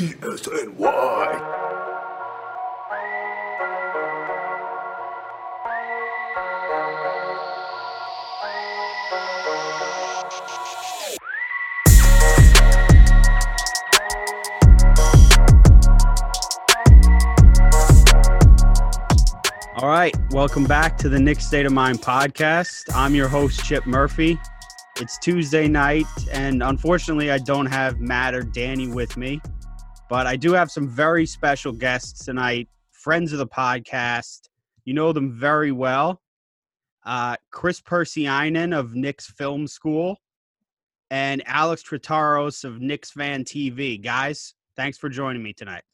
E S N Y. All right, welcome back to the Knick State of Mind podcast. I'm your host, Chip Murphy. It's Tuesday night, and unfortunately, I don't have Matt or Danny with me, but I do have some very special guests tonight, friends of the podcast. You know them very well. Uh, Chris Persianen of Knicks Film School and Alex Tritaros of Knicks Fan TV. Guys, thanks for joining me tonight.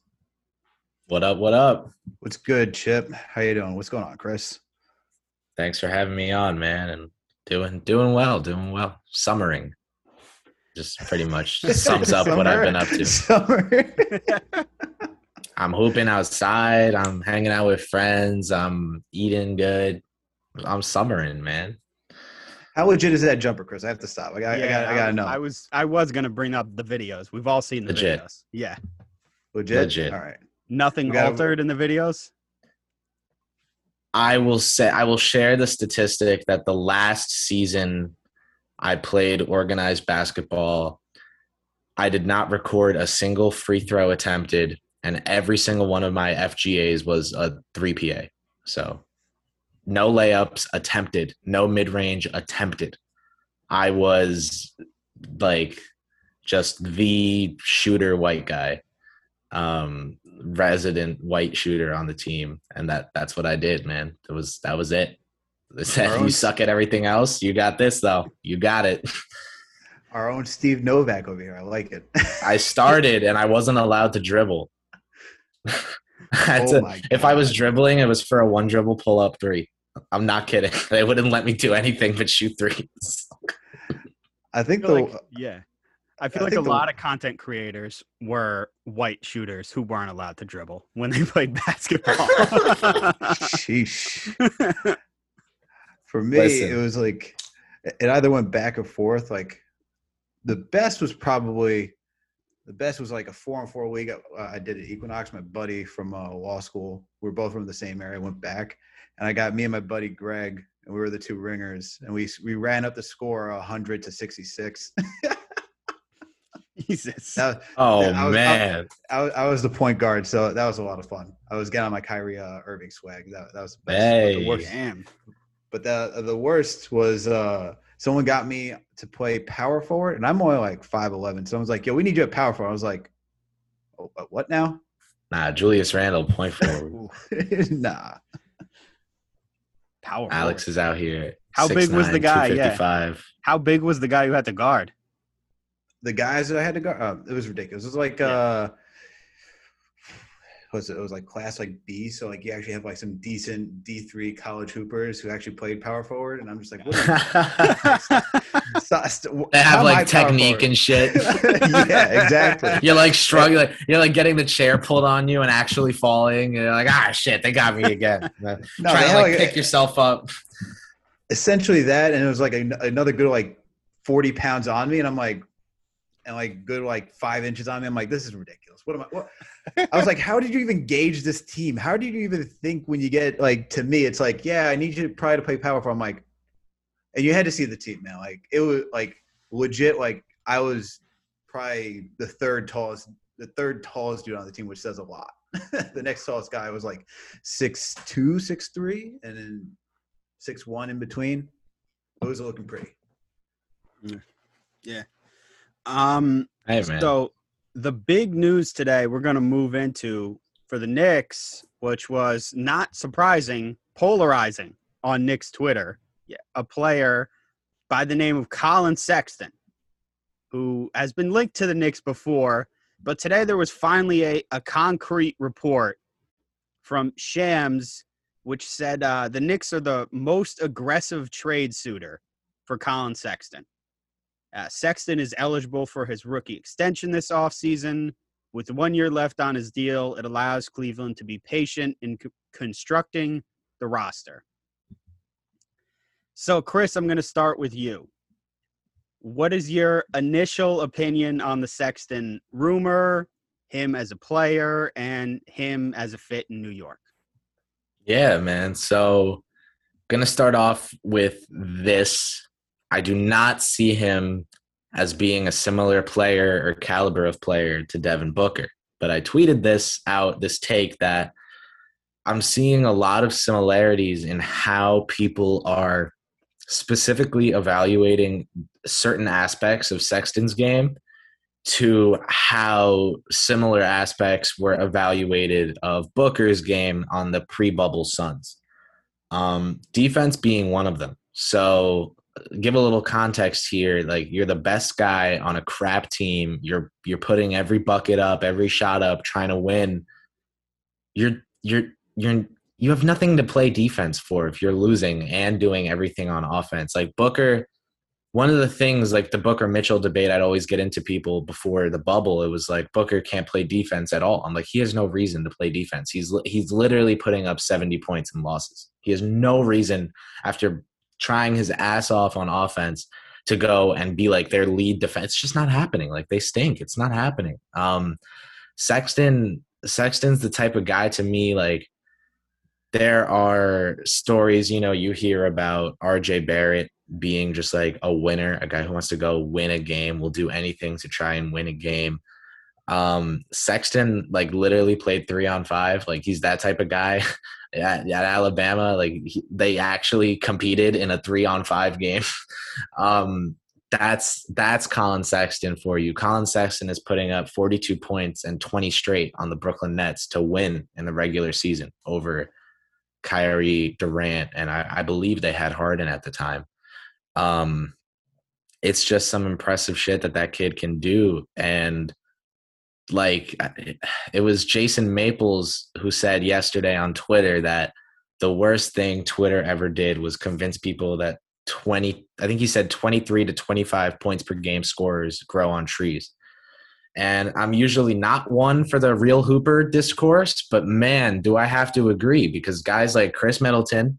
What up? What up? What's good, Chip? How you doing? What's going on, Chris? Thanks for having me on, man. And doing doing well, doing well. Summering. Just pretty much sums up what I've been up to. I'm hooping outside. I'm hanging out with friends. I'm eating good. I'm summering, man. How legit is that jumper, Chris? I have to stop. I got. I got. I got to um, know. I was I was gonna bring up the videos. We've all seen the Legit. videos. Yeah. legit. legit. All right. Nothing gotta- altered in the videos. I will say I will share the statistic that the last season I played organized basketball, I did not record a single free throw attempted, and every single one of my FGAs was a three PA. So no layups attempted, no mid range attempted. I was like just the shooter white guy um resident white shooter on the team and that that's what i did man it was that was it you Burns. suck at everything else you got this though you got it Our own Steve Novak over here. I like it. i started and i wasn't allowed to dribble I had Oh to- my if i was dribbling it was for a one dribble pull up three i'm not kidding they wouldn't let me do anything but shoot threes I think I feel the like, yeah. I feel I like a the- lot of content creators were white shooters who weren't allowed to dribble when they played basketball. sheesh. For me, Listen. it was like it either went back and forth. Like the best was probably the best was like a four and four league. Uh, I did at Equinox. My buddy from uh, law school. We are both from the same area. Went back, and I got me and my buddy Greg, and we were the two ringers, and we we ran up the score hundred to sixty six. Jesus. that, oh I was- man I, was- I was the point guard, so that was a lot of fun. I was getting on my Kyrie uh, Irving swag. That, that was the best. But the worst- Damn. But the the worst was uh someone got me to play power forward, and I'm only like five eleven. Someone's like, "Yo, we need you at power forward." I was like, oh, uh, "What now?" nah julius Randle point forward nah, Power. alex is out here How big was the guy? Yeah. 255 How big was the guy who had to guard? the guys that I had to guard, uh, it was ridiculous. It was like, Yeah. uh what was it? Was like class like B, so like you actually have like some decent D three college hoopers who actually played power forward, and I'm just like, what they have like technique and shit. yeah, exactly. You're like struggling. You're like getting the chair pulled on you and actually falling. You're like, ah, shit, they got me again. No, Trying to had, like pick yourself up. essentially that and it was like a, another good like 40 pounds on me and i'm like and like good like five inches on me i'm like this is ridiculous. What am i what? I was like how did you even gauge this team? How did you even think when you get like to me it's like yeah i need you to probably to play power forward. I'm like and you had to see the team man. Like it was like legit like i was probably the third tallest the third tallest dude on the team which says a lot. The next tallest guy was like six two six three and then six one in between. Those are looking pretty. Um. Hey So the big news today we're going to move into for the Knicks, which was not surprising, polarizing on Knicks Twitter. Yeah, a player by the name of Colin Sexton, who has been linked to the Knicks before, but today there was finally a, a concrete report from Shams, which said uh, the Knicks are the most aggressive trade suitor for Colin Sexton. Uh, Sexton is eligible for his rookie extension this offseason. With one year left on his deal, it allows Cleveland to be patient in co- constructing the roster. So, Chris, I'm going to start with you. What is your initial opinion on the Sexton rumor? him as a player and him as a fit in New York? Yeah, man. So, gonna start off with this. I do not see him as being a similar player or caliber of player to Devin Booker. But I tweeted this out, this take that I'm seeing a lot of similarities in how people are specifically evaluating certain aspects of Sexton's game to how similar aspects were evaluated of Booker's game on the pre-bubble Suns. Um, defense being one of them. So give a little context here. Like you're the best guy on a crap team. You're you're putting every bucket up, every shot up, trying to win. You're you're you're you have nothing to play defense for if you're losing and doing everything on offense. Like Booker one of the things like the Booker Mitchell debate I'd always get into people before the bubble it was like Booker can't play defense at all. I'm like he has no reason to play defense. He's he's literally putting up 70 points in losses. He has no reason after trying his ass off on offense to go and be like their lead defense. It's just not happening. Like they stink. It's not happening. Um Sexton Sexton's the type of guy to me like there are stories, you know, you hear about RJ Barrett being just like a winner, a guy who wants to go win a game, will do anything to try and win a game. Um, Sexton like literally played three on five. Like he's that type of guy. at, at Alabama, like he, they actually competed in a three on five game. um, that's that's Colin Sexton for you. Colin Sexton is putting up 42 points and 20 straight on the Brooklyn Nets to win in the regular season over Kyrie Durant, and I, I believe they had Harden at the time. Um, it's just some impressive shit that that kid can do, and like it was Jason Maples who said yesterday on Twitter that the worst thing Twitter ever did was convince people that 20 I think he said 23 to 25 points per game scorers grow on trees. And I'm usually not one for the real Hooper discourse, but man, do I have to agree because guys like Khris Middleton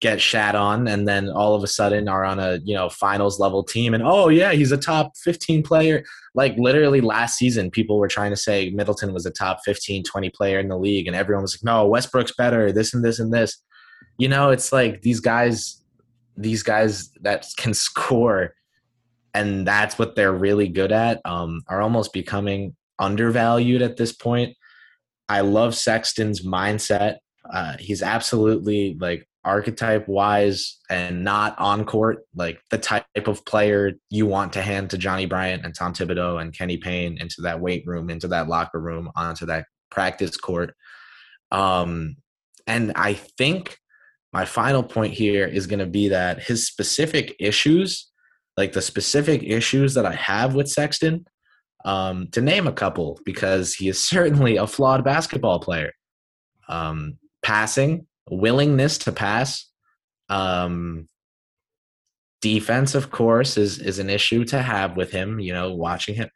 get shat on and then all of a sudden are on a, you know, finals level team and oh yeah, he's a top 15 player. Like literally last season people were trying to say Middleton was a top 15, 20 player in the league and everyone was like, "No, Westbrook's better, this and this and this." You know, it's like these guys these guys that can score and that's what they're really good at um, are almost becoming undervalued at this point i love sexton's mindset uh, he's absolutely like archetype wise and not on court like the type of player you want to hand to johnny bryant and tom thibodeau and kenny payne into that weight room into that locker room onto that practice court um, and i think my final point here is going to be that his specific issues like the specific issues that I have with Sexton, um, to name a couple, because he is certainly a flawed basketball player. Um, passing, willingness to pass, um, defense, of course, is is an issue to have with him. You know, watching him.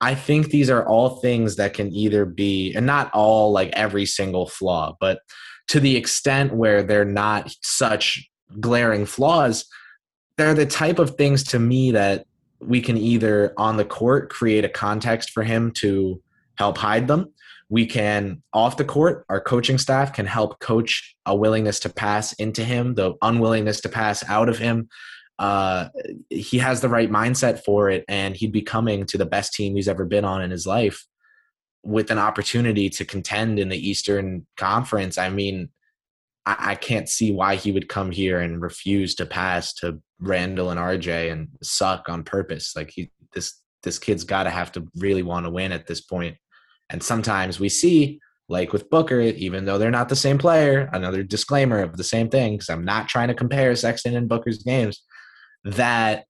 I think these are all things that can either be, and not all like every single flaw, but to the extent where they're not such glaring flaws, they're the type of things to me that we can either on the court create a context for him to help hide them. We can off the court, our coaching staff can help coach a willingness to pass into him, the unwillingness to pass out of him. Uh, he has the right mindset for it, and he'd be coming to the best team he's ever been on in his life with an opportunity to contend in the Eastern Conference. I mean, I, I can't see why he would come here and refuse to pass to Randle and RJ and suck on purpose. Like he this this kid's got to have to really want to win at this point. And sometimes we see like with Booker, even though they're not the same player, another disclaimer of the same thing because I'm not trying to compare Sexton and Booker's games, that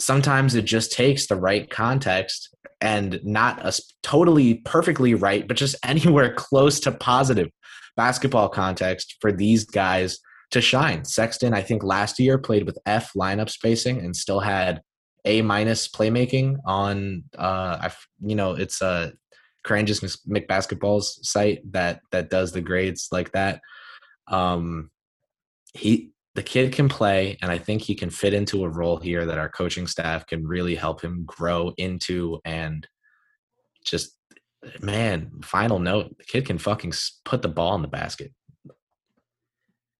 sometimes it just takes the right context and not a totally perfectly right, but just anywhere close to positive basketball context for these guys to shine. Sexton, I think last year played with F lineup spacing and still had A minus playmaking on uh you know, it's a Courageous McBasketball's site that that does the grades like that. Um he the kid can play and I think he can fit into a role here that our coaching staff can really help him grow into and just man, final note: the kid can fucking put the ball in the basket.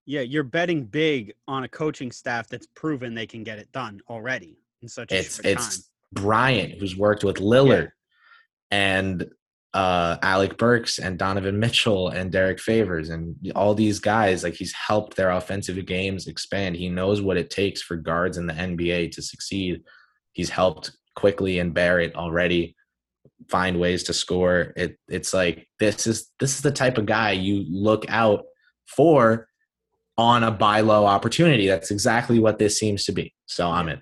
Yeah, you're betting big on a coaching staff that's proven they can get it done already in such a It's short it's time. Bryant who's worked with Lillard and uh Alec Burks and Donovan Mitchell and Derek Favors and all these guys like he's helped their offensive games expand. He knows what it takes for guards in the NBA to succeed. He's helped Quickley and Barrett already find ways to score. It it's like this is this is the type of guy you look out for on a buy low opportunity. That's exactly what this seems to be. So I'm in.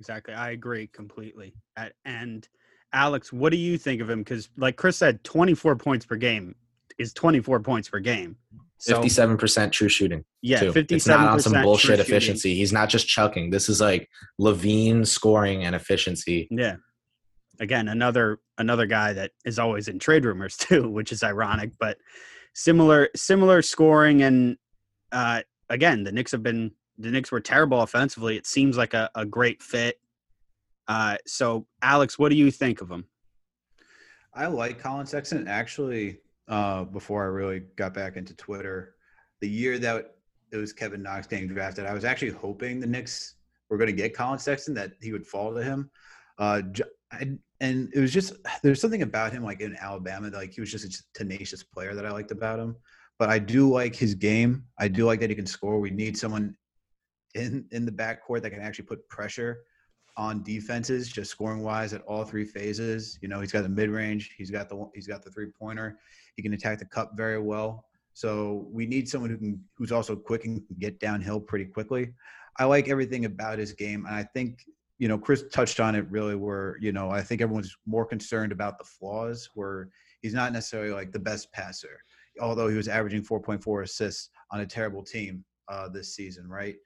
Exactly. I agree completely. At, and Alex, what do you think of him? Because, like Chris said, 24 points per game is 24 points per game. So, Fifty-seven percent true shooting. yeah, too. 57 It's not on some bullshit efficiency. He's not just chucking. This is like LaVine scoring and efficiency. Yeah. Again, another another guy that is always in trade rumors too, which is ironic, but similar similar scoring and uh again, the Knicks have been the Knicks were terrible offensively. It seems like a, a great fit. Uh so Alex, what do you think of him? I like Colin Sexton. Actually, uh, before I really got back into Twitter, the year that it was Kevin Knox getting drafted, I was actually hoping the Knicks were going to get Colin Sexton, that he would fall to him. Uh, and it was just there's something about him, like in Alabama, that, like he was just a tenacious player that I liked about him. But I do like his game. I do like that he can score. We need someone in in the backcourt that can actually put pressure on defenses, just scoring wise at all three phases. You know, he's got the mid range, he's got the he's got the three pointer, he can attack the cup very well. So we need someone who can who's also quick and can get downhill pretty quickly. I like everything about his game, and I think you know Chris touched on it really. Where you know I think everyone's more concerned about the flaws, where he's not necessarily like the best passer, although he was averaging 4.4 assists on a terrible team uh, this season, right?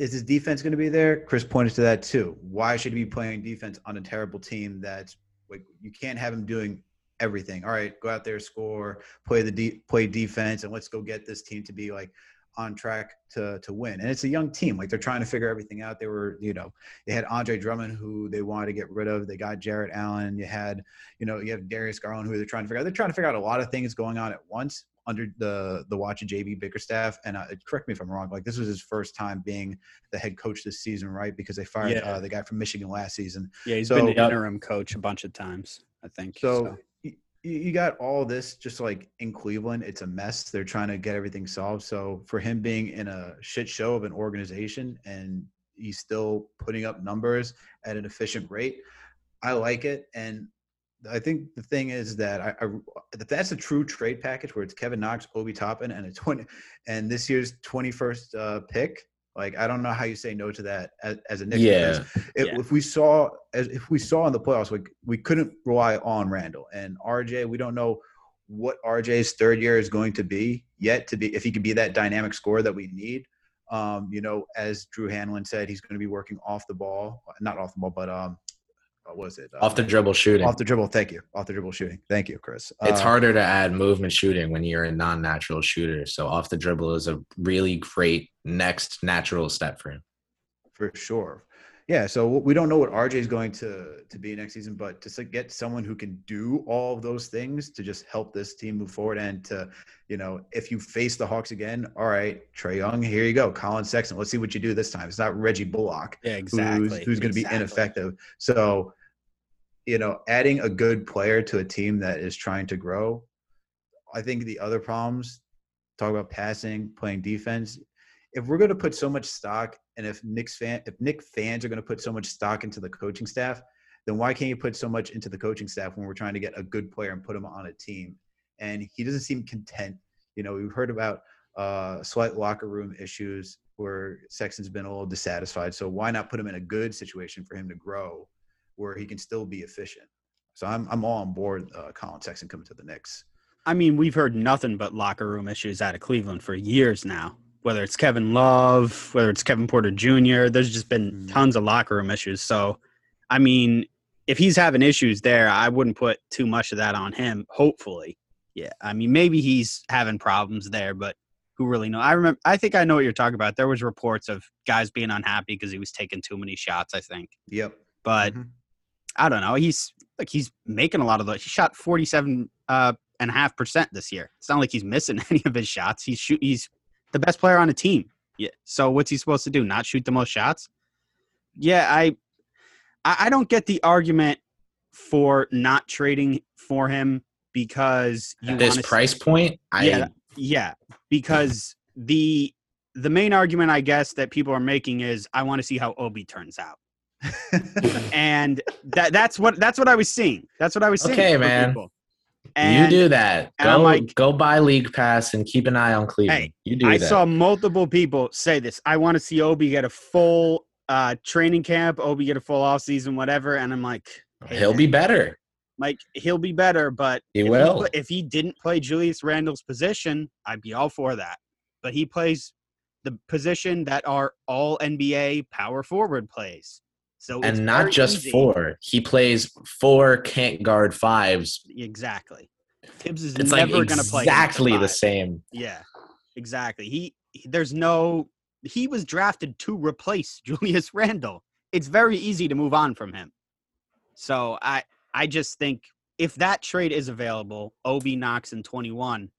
Is his defense going to be there? Chris pointed to that too. Why should he be playing defense on a terrible team that's like you can't have him doing everything. All right, go out there, score, play the de- play defense, and let's go get this team to be like on track to to win. And it's a young team. Like they're trying to figure everything out. They were, you know, they had Andre Drummond who they wanted to get rid of. They got Jarrett Allen. You had, you know, you have Darius Garland who they're trying to figure out. They're trying to figure out a lot of things going on at once under the the watch of JB Bickerstaff. And uh, correct me if I'm wrong. Like this was his first time being the head coach this season, right? Because they fired Yeah. uh, the guy from Michigan last season. Yeah, he's So- been an interim coach a bunch of times, I think. So y- you you got all this just like in Cleveland. It's a mess. They're trying to get everything solved. So for him being in a shit show of an organization and he's still putting up numbers at an efficient rate, I like it. And I think the thing is that I, I if that's a true trade package where it's Kevin Knox, Obi Toppin, and a twenty and this year's twenty first uh, pick. Like I don't know how you say no to that as, as a Knicks Yeah. if, Yeah. if we saw as if we saw in the playoffs, like we couldn't rely on Randle and RJ. We don't know what RJ's third year is going to be yet to be if he could be that dynamic scorer that we need. Um, you know, as Drew Hanlen said, he's going to be working off the ball, not off the ball, but um, what was it? Off the Um, dribble shooting. Off the dribble. Thank you. Off the dribble shooting. Thank you, Chris. it's Uh, harder to add movement shooting when you're a non-natural shooter. So off the dribble is a really great next natural step for him. for sure. Yeah, so we don't know what RJ is going to to be next season, but to get someone who can do all of those things to just help this team move forward, and to, you know, if you face the Hawks again, all right, Trae Young, here you go, Colin Sexton, let's see what you do this time. It's not Reggie Bullock yeah, who's exactly. who's going to be ineffective. So, you know, adding a good player to a team that is trying to grow, I think the other problems talk about passing, playing defense. If we're going to put so much stock, and if Knicks fan, if Nick fans are going to put so much stock into the coaching staff, then why can't you put so much into the coaching staff when we're trying to get a good player and put him on a team? And he doesn't seem content. You know, we've heard about uh, slight locker room issues where Sexton's been a little dissatisfied. So why not put him in a good situation for him to grow, where he can still be efficient? So I'm I'm all on board. Uh, Colin Sexton coming to the Knicks. I mean, we've heard nothing but locker room issues out of Cleveland for years now. Whether it's Kevin Love, whether it's Kevin Porter Jr., there's just been Mhm. tons of locker room issues. So, I mean, if he's having issues there, I wouldn't put too much of that on him. Hopefully, yeah. I mean, maybe he's having problems there, but who really know? I remember. I think I know what you're talking about. There was reports of guys being unhappy because he was taking too many shots. I think, Yep. but Mhm. I don't know. He's like he's making a lot of those. He shot 47 uh, and a half percent this year. It's not like he's missing any of his shots. He's shoot. He's the best player on the team. Yeah. So what's he supposed to do? Not shoot the most shots? Yeah, I I don't get the argument for not trading for him because you this wanna see- price point, I Yeah. yeah, because the the main argument I guess that people are making is I want to see how Obi turns out. And that that's what that's what I was seeing. That's what I was seeing. Okay, man. people. You do that. and Go like- go buy league pass and keep an eye on Cleveland. Hey, you do I that. saw multiple people say this. I want to see Obi get a full uh, training camp, Obi get a full off season, whatever. And I'm like, hey, He'll be better. like he'll be better, but He if will. pla- if he didn't play Julius Randle's position, I'd be all for that. But he plays the position that our all NBA power forward plays. So and not just easy. four. He plays four can't guard fives. Exactly. Thibs is It's like never going to play exactly the same. Yeah, exactly. He, he there's no he was drafted to replace Julius Randle. It's very easy to move on from him. So I I just think if that trade is available, Obi Knox in 21,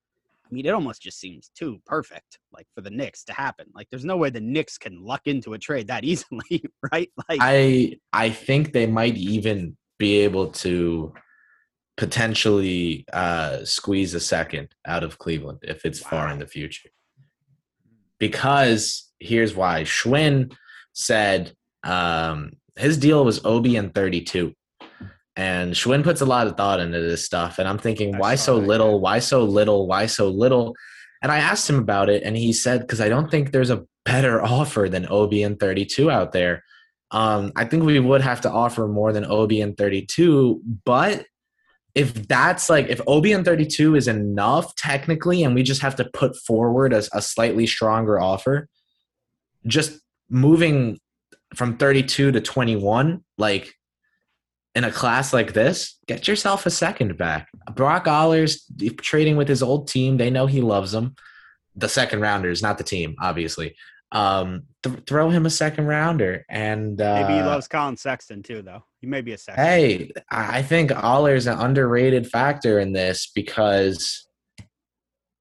I mean it almost just seems too perfect like for the Knicks to happen. Like there's no way the Knicks can luck into a trade that easily, right? Like I I think they might even be able to potentially uh, squeeze a second out of Cleveland if it's far in the future. Because here's why: Schwinn said um, his deal was Obi and 32. And Schwinn puts a lot of thought into this stuff. And I'm thinking, I why so that, little? yeah. Why so little? Why so little? And I asked him about it, and he said, because I don't think there's a better offer than Obi and 32 out there. Um, I think we would have to offer more than Obi and 32, but if that's like if Obi and 32 is enough technically, and we just have to put forward a, a slightly stronger offer, just moving from 32 to 21, like in a class like this, get yourself a second back. Brock Aller's trading with his old team. They know he loves them. The second rounders, not the team, obviously. Um, th- throw him a second rounder, and uh, maybe he loves Colin Sexton too, though. He may be a Sexton. Hey, I think Aller's is an underrated factor in this because,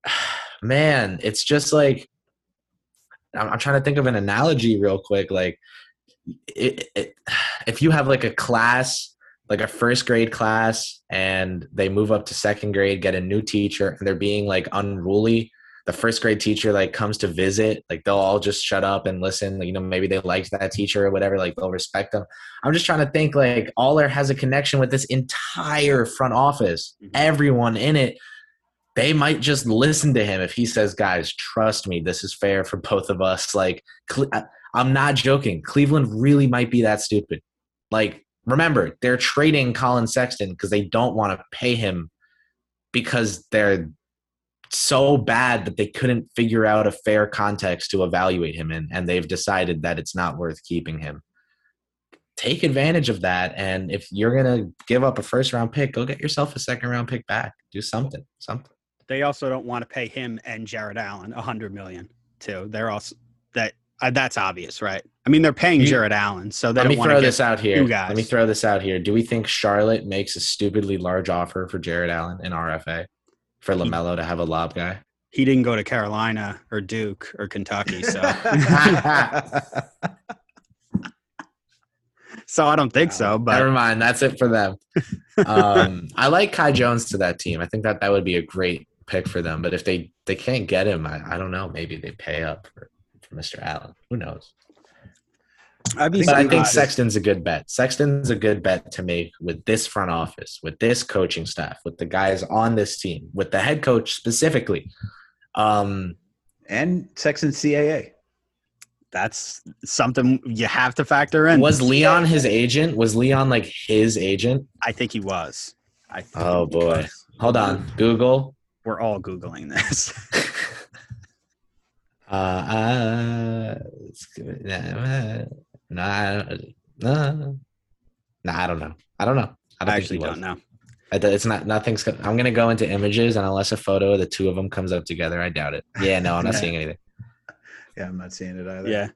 man, it's just like I'm, I'm trying to think of an analogy real quick. Like, it, it, if you have like a class, like a first grade class, and they move up to second grade, get a new teacher, and they're being like unruly. The first grade teacher like comes to visit, like they'll all just shut up and listen. You know, maybe they liked that teacher or whatever. Like they'll respect them. I'm just trying to think like Aller has a connection with this entire front office, Mhm. everyone in it. They might just listen to him if he says, "Guys, trust me, this is fair for both of us." Like, I'm not joking. Cleveland really might be that stupid. Like, remember, they're trading Colin Sexton because they don't want to pay him because they're so bad that they couldn't figure out a fair context to evaluate him in, and they've decided that it's not worth keeping him take advantage of that. And if you're gonna give up a first round pick, go get yourself a second round pick back. Do something. Something. They also don't want to pay him and Jarrett Allen a hundred million too. They're also that uh, that's obvious, right? I mean, they're paying You- Jarrett Allen, so they Let me don't want throw to get this out here. Let me throw this out here. Do we think Charlotte makes a stupidly large offer for Jarrett Allen in RFA for LaMelo to have a lob guy? he didn't go to Carolina or Duke or Kentucky, so so I don't think so. But Never mind. That's it for them. Um, I like Kai Jones to that team. I think that that would be a great pick for them. But if they they can't get him, I, I don't know. Maybe they pay up for, for Mr. Allen. Who knows? I'd be But I think. Sexton's a good bet. Sexton's a good bet to make with this front office, with this coaching staff, with the guys on this team, with the head coach specifically. Um, and Sexton CAA. that's something you have to factor in. was Leon his agent? Was Leon like his agent? I think he was. I think Oh boy. Hold on, Google. We're all googling this. Uh, uh it's good. Nah, nah, nah, nah, I don't know. I don't know. I, don't I actually don't know. It's not. Nothing's. co- I'm gonna go into images, and unless a photo of the two of them comes up together, I doubt it. Yeah, no, I'm not seeing anything. Yeah, I'm not seeing it either. Yeah.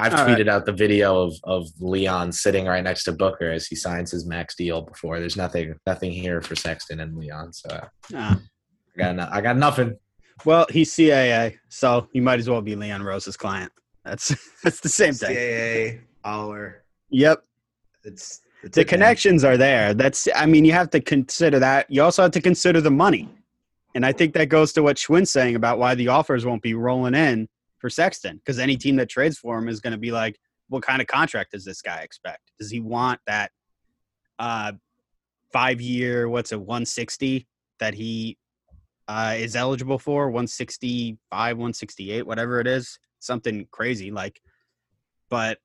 I've All right. tweeted out the video of of Leon sitting right next to Booker as he signs his max deal before. There's nothing nothing here for Sexton and Leon, so I Ah. got no, I got nothing. Well, he's CAA, so you might as well be Leon Rose's client. That's that's the same thing. CAA, Oliver. Yep. It's, it's the man. connections are there. That's I mean, you have to consider that. You also have to consider the money. And I think that goes to what Schwinn's saying about why the offers won't be rolling in for Sexton. Because any team that trades for him is going to be like, what kind of contract does this guy expect? Does he want that uh, five year, what's it, 160 that he uh, is eligible for? 165, 168, whatever it is. Something crazy. Like, but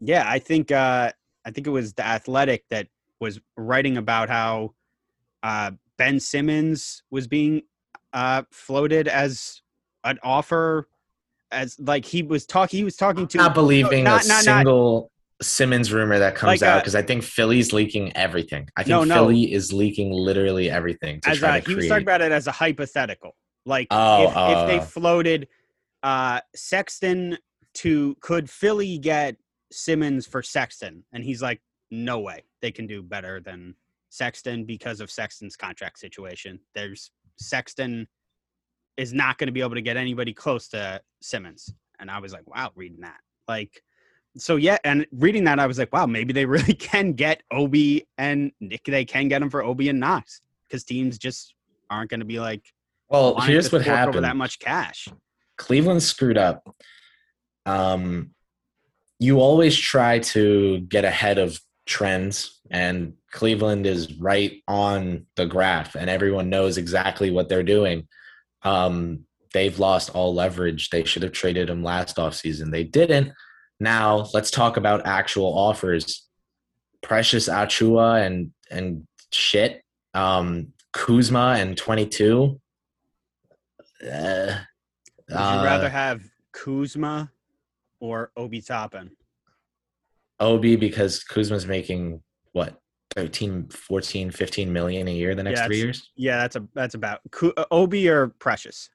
yeah, I think uh, I think it was the Athletic that was writing about how uh, Ben Simmons was being uh, floated as an offer, as like he was talking. He was talking to not believing not- a not- single Simmons rumor that comes Like, out uh, because I think Philly's leaking everything. I think No, no. Philly is leaking literally everything as a, to he was talking about it as a hypothetical. Like Oh, if, if they oh. floated uh, Sexton to could Philly get Simmons for Sexton, and he's like, no way, they can do better than Sexton because of Sexton's contract situation. There's Sexton is not going to be able to get anybody close to Simmons, and I was like, wow, reading that, like. So yeah, and reading that, I was like, wow, maybe they really can get Obi and Nick. They can get him for Obi and Knox because teams just aren't going to be like, well, here's what fork over happened. that much cash. Cleveland screwed up. Um, you always try to get ahead of trends, and Cleveland is right on the graph, and everyone knows exactly what they're doing. Um, they've lost all leverage. They should have traded him last offseason. They didn't. Now let's talk about actual offers. Precious Achiuwa and and shit. Um, Kuzma and 22. Uh, Would uh, you rather have Kuzma or Obi Toppin? Obi because Kuzma's making what 13, 14, 15 million a year the next Yeah, three years. Yeah, that's a that's about uh, Obi or Precious.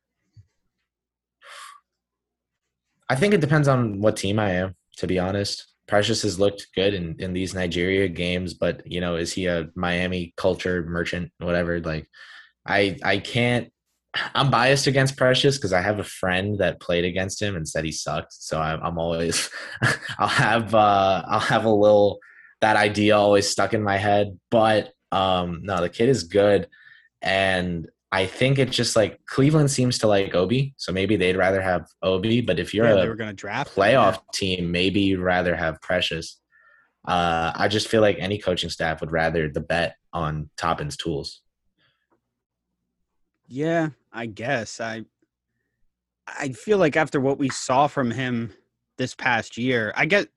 I think it depends on what team I am, to be honest. Precious has looked good in, in these Nigeria games, but you know, is he a Miami culture merchant, whatever? Like I I can't I'm biased against Precious because I have a friend that played against him and said he sucked. So I'm, I'm always I'll have uh I'll have a little that idea always stuck in my head. But um no, the kid is good. And I think it's just like Cleveland seems to like Obi, so maybe they'd rather have Obi. But if you're Yeah, a they were going to draft him, playoff team, maybe you'd rather have Precious. Uh, I just feel like any coaching staff would rather the bet on Toppin's tools. Yeah, I guess I. I feel like after what we saw from him this past year, I get.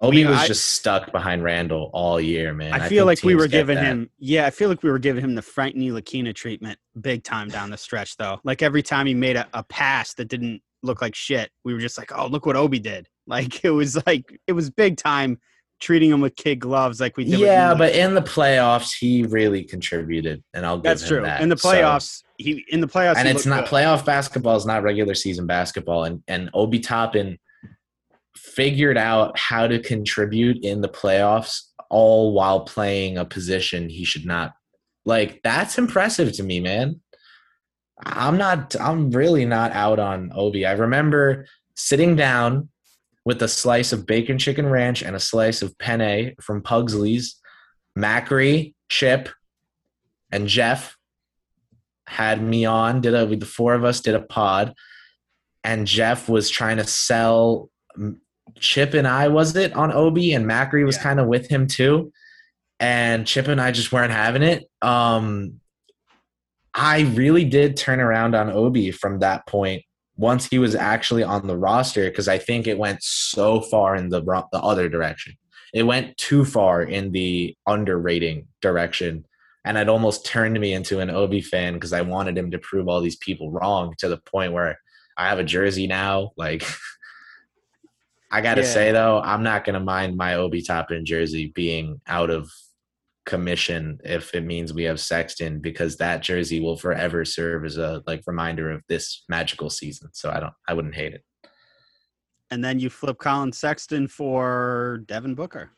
Obi was I- just stuck behind Randle all year, man. I feel think like we were giving him. Yeah, I feel like we were giving him the Frank Ntilikina treatment big time down the stretch, though. Like every time he made a, a pass that didn't look like shit, we were just like, "Oh, look what Obi did!" Like it was like it was big time treating him with kid gloves, like we did. Yeah, but in the playoffs, he really contributed, and I'll give that's him true. that. In the So- playoffs, he in the playoffs, and it's not good. playoff basketball is not regular season basketball and and obi toppin figured out how to contribute in the playoffs all while playing a position he should not like that's impressive to me man. I'm not i'm really not out on obi. I remember sitting down with a slice of bacon chicken ranch and a slice of penne from pugsley's. Macri chip and jeff had me on did a the four of us did a pod and jeff was trying to sell chip and i was it on obi and macri was Yeah. kind of with him too and chip and i just weren't having it um i really did turn around on obi from that point once he was actually on the roster because i think it went so far in the the other direction it went too far in the underrating direction and it almost turned me into an Obi fan because I wanted him to prove all these people wrong to the point where I have a jersey now. Like, I got to Yeah. say though, I'm not gonna mind my Obi Toppin jersey being out of commission if it means we have Sexton because that jersey will forever serve as a like reminder of this magical season. So I don't, I wouldn't hate it. and then you flip Colin Sexton for Devin Booker.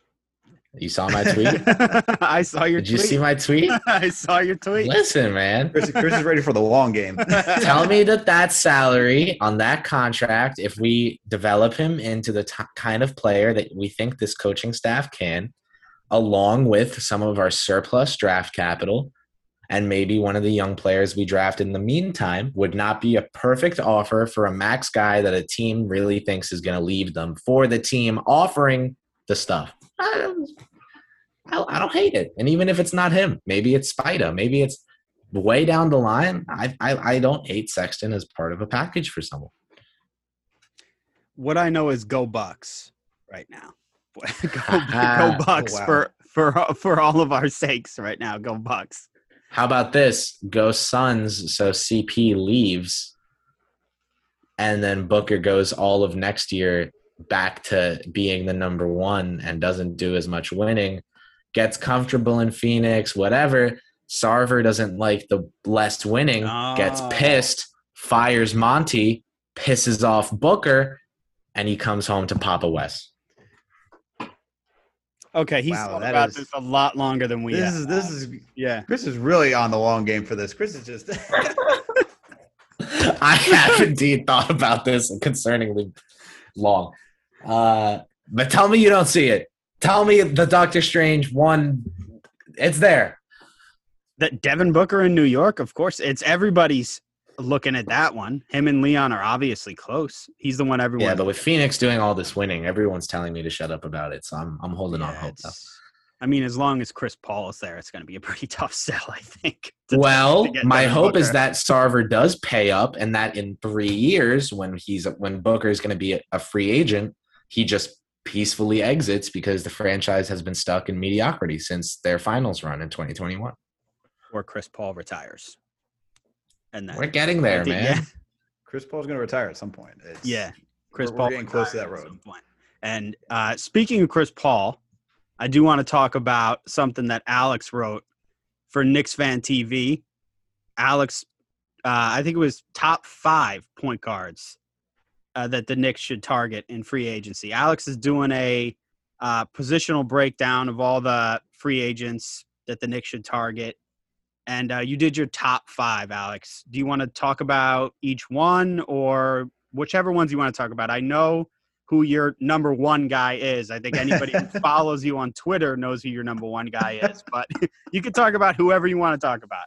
You saw my tweet? I saw your Did you see my tweet? I saw your tweet. Listen, man. Chris, Chris is ready for the long game. Tell me that that salary on that contract, if we develop him into the t- kind of player that we think this coaching staff can, along with some of our surplus draft capital, and maybe one of the young players we draft in the meantime, would not be a perfect offer for a max guy that a team really thinks is going to leave them for the team offering the stuff. I I don't hate it. And even if it's not him, maybe it's Spida, maybe it's way down the line, I, I I don't hate Sexton as part of a package for someone. what I know is go Bucks right now. go, go Bucks Wow. for for for all of our sakes right now. Go Bucks. How about this? Go Suns. So CP leaves, and then Booker goes all of next year back to being the number one and doesn't do as much winning. Gets comfortable in Phoenix, whatever. Sarver doesn't like the less winning. Gets Oh. pissed, fires Monty, pisses off Booker, and he comes home to Papa West. Okay, he's Wow, thought that about is- this a lot longer than we this have. is this is yeah. Chris is really on the long game for this. Chris is just I have indeed thought about this concerningly long. Uh, but tell me you don't see it. Tell me the Doctor Strange one. It's there. That Devin Booker in New York, of course, it's everybody's looking at that one. Him and Leon are obviously close. He's the one everyone. Yeah, but with Phoenix doing all this winning, everyone's telling me to shut up about it. So I'm I'm holding on hope. Though. I mean, as long as Chris Paul is there, it's going to be a pretty tough sell, I think. to- Well, to my Devin hope is that Sarver does pay up, and that in three years, when he's when Booker is going to be a free agent, he just peacefully exits because the franchise has been stuck in mediocrity since their finals run in 2021. or Chris Paul retires. And then We're getting there, think- man. Yeah, Chris Paul's going to retire at some point. It's, yeah. Chris we're, Paul we're getting close to that road. And uh, speaking of Chris Paul, I do want to talk about something that Alex wrote for Knicks Fan TV. Alex, uh, I think it was top five point guards uh, that the Knicks should target in free agency. Alex is doing a uh, positional breakdown of all the free agents that the Knicks should target. And uh, you did your top five, Alex. Do you want to talk about each one or whichever ones you want to talk about? I know who your number one guy is. I think anybody who follows you on Twitter knows who your number one guy is, but you can talk about whoever you want to talk about.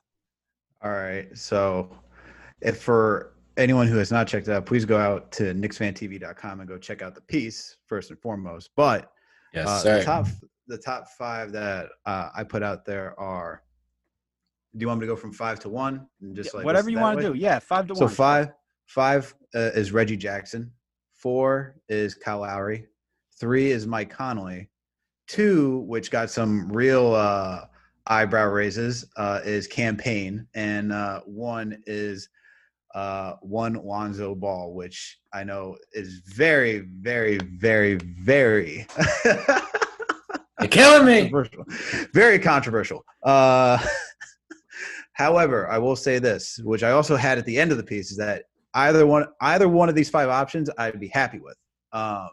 All right. So, if for anyone who has not checked it out, please go out to knicksfantv.com and go check out the piece first and foremost. But Yes, uh, sir. the top the top five that uh, I put out there are. Do you want me to go from five to one? And just like Whatever you want to do. Yeah, five to one. So five five uh, is Reggie Jackson. Four is Kyle Lowry. Three is Mike Conley. Two, which got some real uh, eyebrow raises, uh, is Cam Payne, and uh, one is uh, one Lonzo Ball, which I know is very, very, very, very You're killing me. controversial. Very controversial. Uh, however, I will say this, which I also had at the end of the piece, is that either one, either one of these five options, I'd be happy with. Um,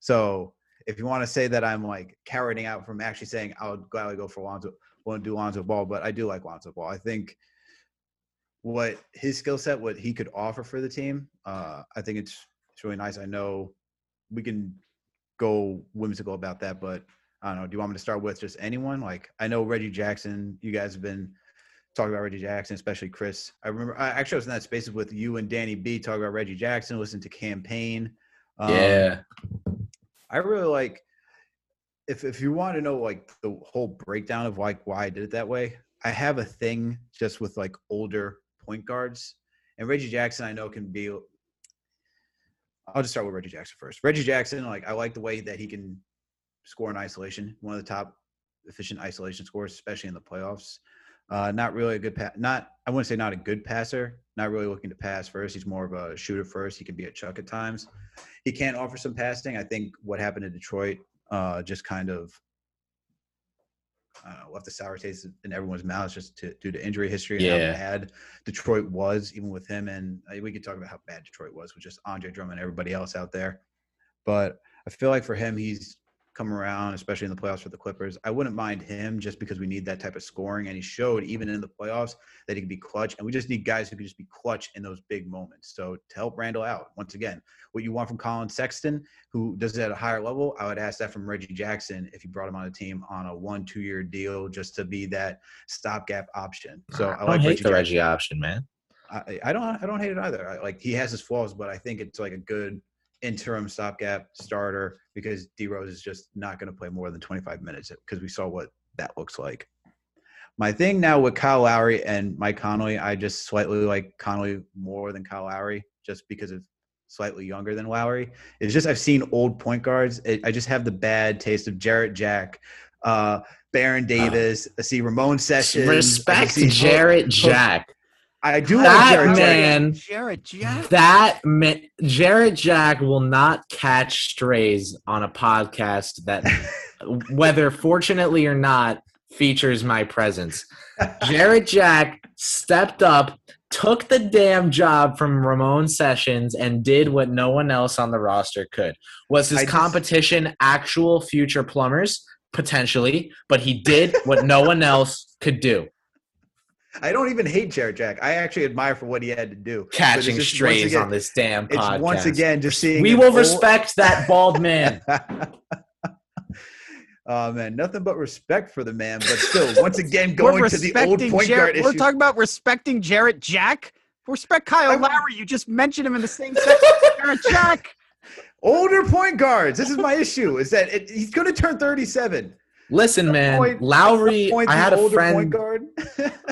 so if you want to say that I'm like cowarding out from actually saying I would gladly go for Lonzo, won't do Lonzo Ball, but I do like Lonzo Ball. I think what his skill set, what he could offer for the team, uh, I think it's it's really nice. I know we can go whimsical about that, but I don't know. Do you want me to start with just anyone? Like I know Reggie Jackson. You guys have been talking about Reggie Jackson, especially Chris. I remember. I actually was in that spaces with you and Danny B talking about Reggie Jackson. Listen to Cam Payne. Um, yeah. I really like. If if you want to know like the whole breakdown of like why I did it that way, I have a thing just with like older point guards, and Reggie Jackson I know can be. I'll just start with Reggie Jackson first. Reggie Jackson, like I like the way that he can score in isolation. One of the top efficient isolation scores, especially in the playoffs. Uh, not really a good pass. Not I wouldn't say not a good passer. Not really looking to pass first. He's more of a shooter first. He can be a chuck at times. He can offer some passing. I think what happened in Detroit uh, just kind of uh, left a sour taste in everyone's mouths just to, due to injury history and Yeah. how bad Detroit was, even with him. And uh, we could talk about how bad Detroit was with just Andre Drummond and everybody else out there. but I feel like for him, he's come around, especially in the playoffs for the Clippers. I wouldn't mind him just because we need that type of scoring. And he showed even in the playoffs that he can be clutch. And we just need guys who can just be clutch in those big moments. So to help Randle out, once again, what you want from Colin Sexton, who does it at a higher level, I would ask that from Reggie Jackson if you brought him on a team on a one, two year deal just to be that stopgap option. So I, I like hate Reggie the Jackson. Reggie option, man. I, I don't I don't hate it either. I, like he has his flaws, but I think it's like a good interim stopgap starter because D Rose is just not going to play more than 25 minutes because we saw what that looks like. My thing now with Kyle Lowry and Mike Conley, I just slightly like Conley more than Kyle Lowry just because of slightly younger than Lowry. It's just I've seen old point guards. It, I just have the bad taste of Jarrett Jack, uh, Baron Davis. I see Ramon Sessions. Respect Jarrett Jack. I do like That Jarrett Jack. man, Jarrett Jack. that man, Jarrett Jack will not catch strays on a podcast that, whether fortunately or not, features my presence. Jarrett Jack stepped up, took the damn job from Ramon Sessions, and did what no one else on the roster could. Was his I just- competition actual future plumbers? Potentially, but he did what no one else could do. I don't even hate Jarrett Jack. I actually admire for what he had to do. Catching just strays once again- on this damn It's podcast. once again just seeing. we an will old- respect that bald man. oh man, nothing but respect for the man, but still, once again, We're going to the old point Jarrett- guard We're issue. talking about respecting Jarrett Jack. Respect Kyle I'm- Lowry. You just mentioned him in the same sentence. as Jarrett Jack. Older point guards. This is my issue. Is that it, he's going to turn thirty-seven. Listen, man, Point- Lowry. Point I had a friend. guard.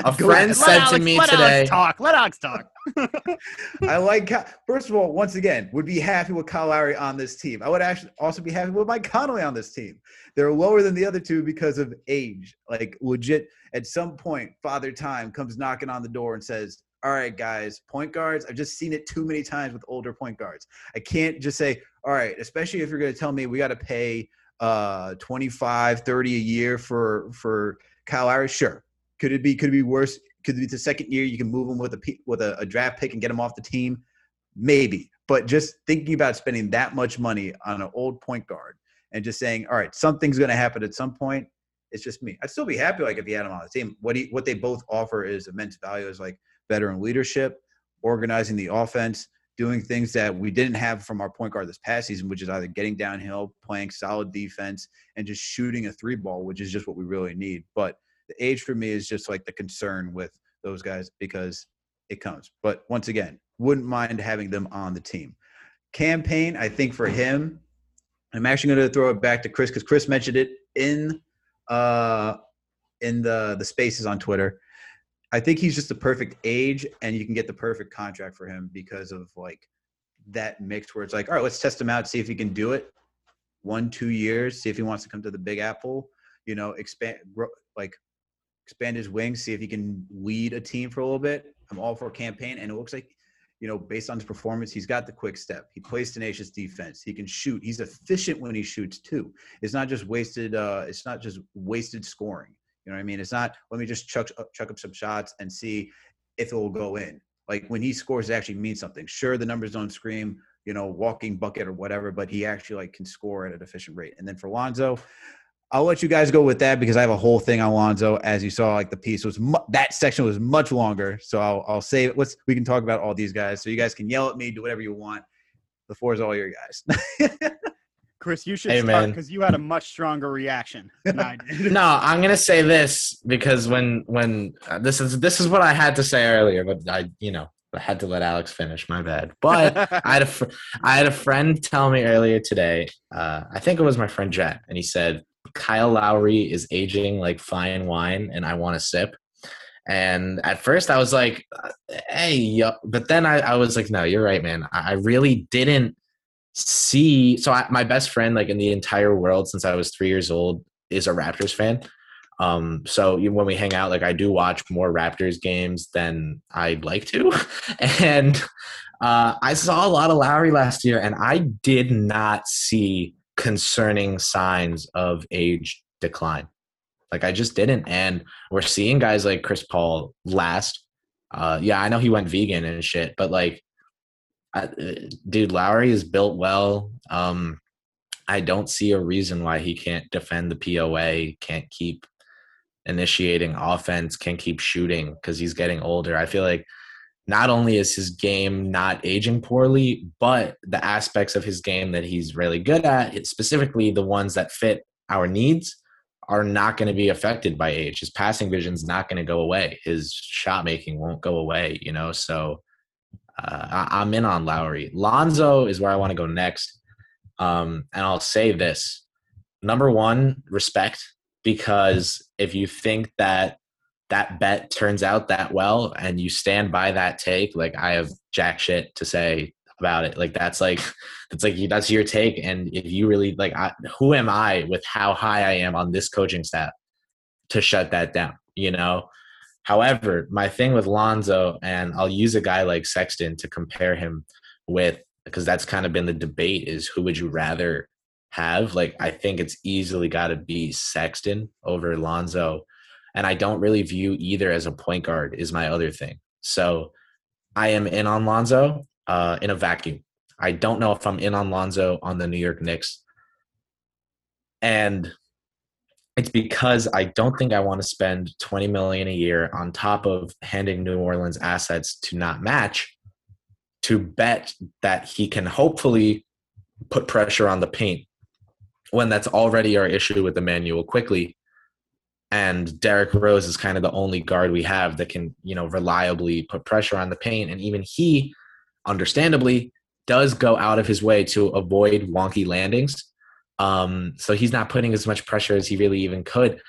A friend ahead. said to Alex- me let today. Alex talk. Let Alex talk. I like. First of all, once again, would be happy with Kyle Lowry on this team. I would actually also be happy with Mike Conley on this team. They're lower than the other two because of age. Like legit, at some point, Father Time comes knocking on the door and says, "All right, guys, point guards. I've just seen it too many times with older point guards. I can't just say, all right, especially if you're going to tell me we got to pay uh 25 30 a year for for Kyle Lowry? Sure. Could it be could it be worse? Could it be the second year you can move him with a with a, a draft pick and get him off the team? Maybe. But just thinking about spending that much money on an old point guard and just saying all right something's going to happen at some point it's just me. I'd still be happy like if you had him on the team. What he what they both offer is immense value is like veteran leadership organizing the offense doing things that we didn't have from our point guard this past season, which is either getting downhill, playing solid defense, and just shooting a three ball, which is just what we really need. But the age for me is just like the concern with those guys because it comes. But once again, wouldn't mind having them on the team. Cam Payne, I think for him, I'm actually going to throw it back to Chris because Chris mentioned it in uh in the the spaces on Twitter. I think he's just the perfect age, and you can get the perfect contract for him because of like that mix where it's like, all right, let's test him out, see if he can do it. One, two years, see if he wants to come to the Big Apple. You know, expand, grow, like expand his wings, see if he can lead a team for a little bit. I'm all for a Cam Payne, and it looks like, you know, based on his performance, he's got the quick step. He plays tenacious defense. He can shoot. He's efficient when he shoots too. It's not just wasted. Uh, it's not just wasted scoring. You know what I mean? It's not let me just chuck uh, chuck up some shots and see if it will go in. Like when he scores, it actually means something. Sure, the numbers don't scream, you know, walking bucket or whatever, but he actually like can score at an efficient rate. And then for Lonzo, I'll let you guys go with that because I have a whole thing on Lonzo. As you saw, like the piece was mu- that section was much longer, so I'll I'll save it. Let's we can talk about all these guys, so you guys can yell at me, do whatever you want. The floor is all your guys. Chris, you should Hey, start because you had a much stronger reaction than I did. No, I'm gonna say this because when when uh, this is this is what I had to say earlier, but I you know I had to let Alex finish. My bad. But I had a fr- I had a friend tell me earlier today. Uh, I think it was my friend Jet, and he said Kyle Lowry is aging like fine wine, and I want to sip. And at first, I was like, uh, "Hey," yo. but then I, I was like, "No, you're right, man. I, I really didn't see." So I, my best friend, like in the entire world since I was three years old, is a Raptors fan. Um, so when we hang out, like I do watch more Raptors games than I'd like to. and uh, I saw a lot of Lowry last year, and I did not see concerning signs of age decline. Like I just didn't. And we're seeing guys like Chris Paul last. Uh, yeah, I know he went vegan and shit, but like, I, uh, dude, Lowry is built well. Um, I don't see a reason why he can't defend the POA, can't keep initiating offense, can't keep shooting because he's getting older. I feel like not only is his game not aging poorly, but the aspects of his game that he's really good at, specifically the ones that fit our needs, are not going to be affected by age. His passing vision's not going to go away. His shot making won't go away, you know? So uh, I, am in on Lowry. Lonzo is where I want to go next. Um, and I'll say this number one, respect, because if you think that that bet turns out that well and you stand by that take, like I have jack shit to say about it. Like that's like that's like that's your take. And if you really like, I, who am I with how high I am on this coaching staff to shut that down? You know. However, my thing with Lonzo, and I'll use a guy like Sexton to compare him with, because that's kind of been the debate: is who would you rather have? Like, I think it's easily got to be Sexton over Lonzo and I don't really view either as a point guard. Is my other thing. So I am in on Lonzo uh, in a vacuum. I don't know if I'm in on Lonzo on the New York Knicks, and it's because I don't think I want to spend 20 million a year on top of handing New Orleans assets to not match to bet that he can hopefully put pressure on the paint when that's already our issue with Immanuel Quickley. and Derrick Rose is kind of the only guard we have that can, you know, reliably put pressure on the paint. And even he, understandably, does go out of his way to avoid wonky landings. Um, so he's not putting as much pressure as he really even could.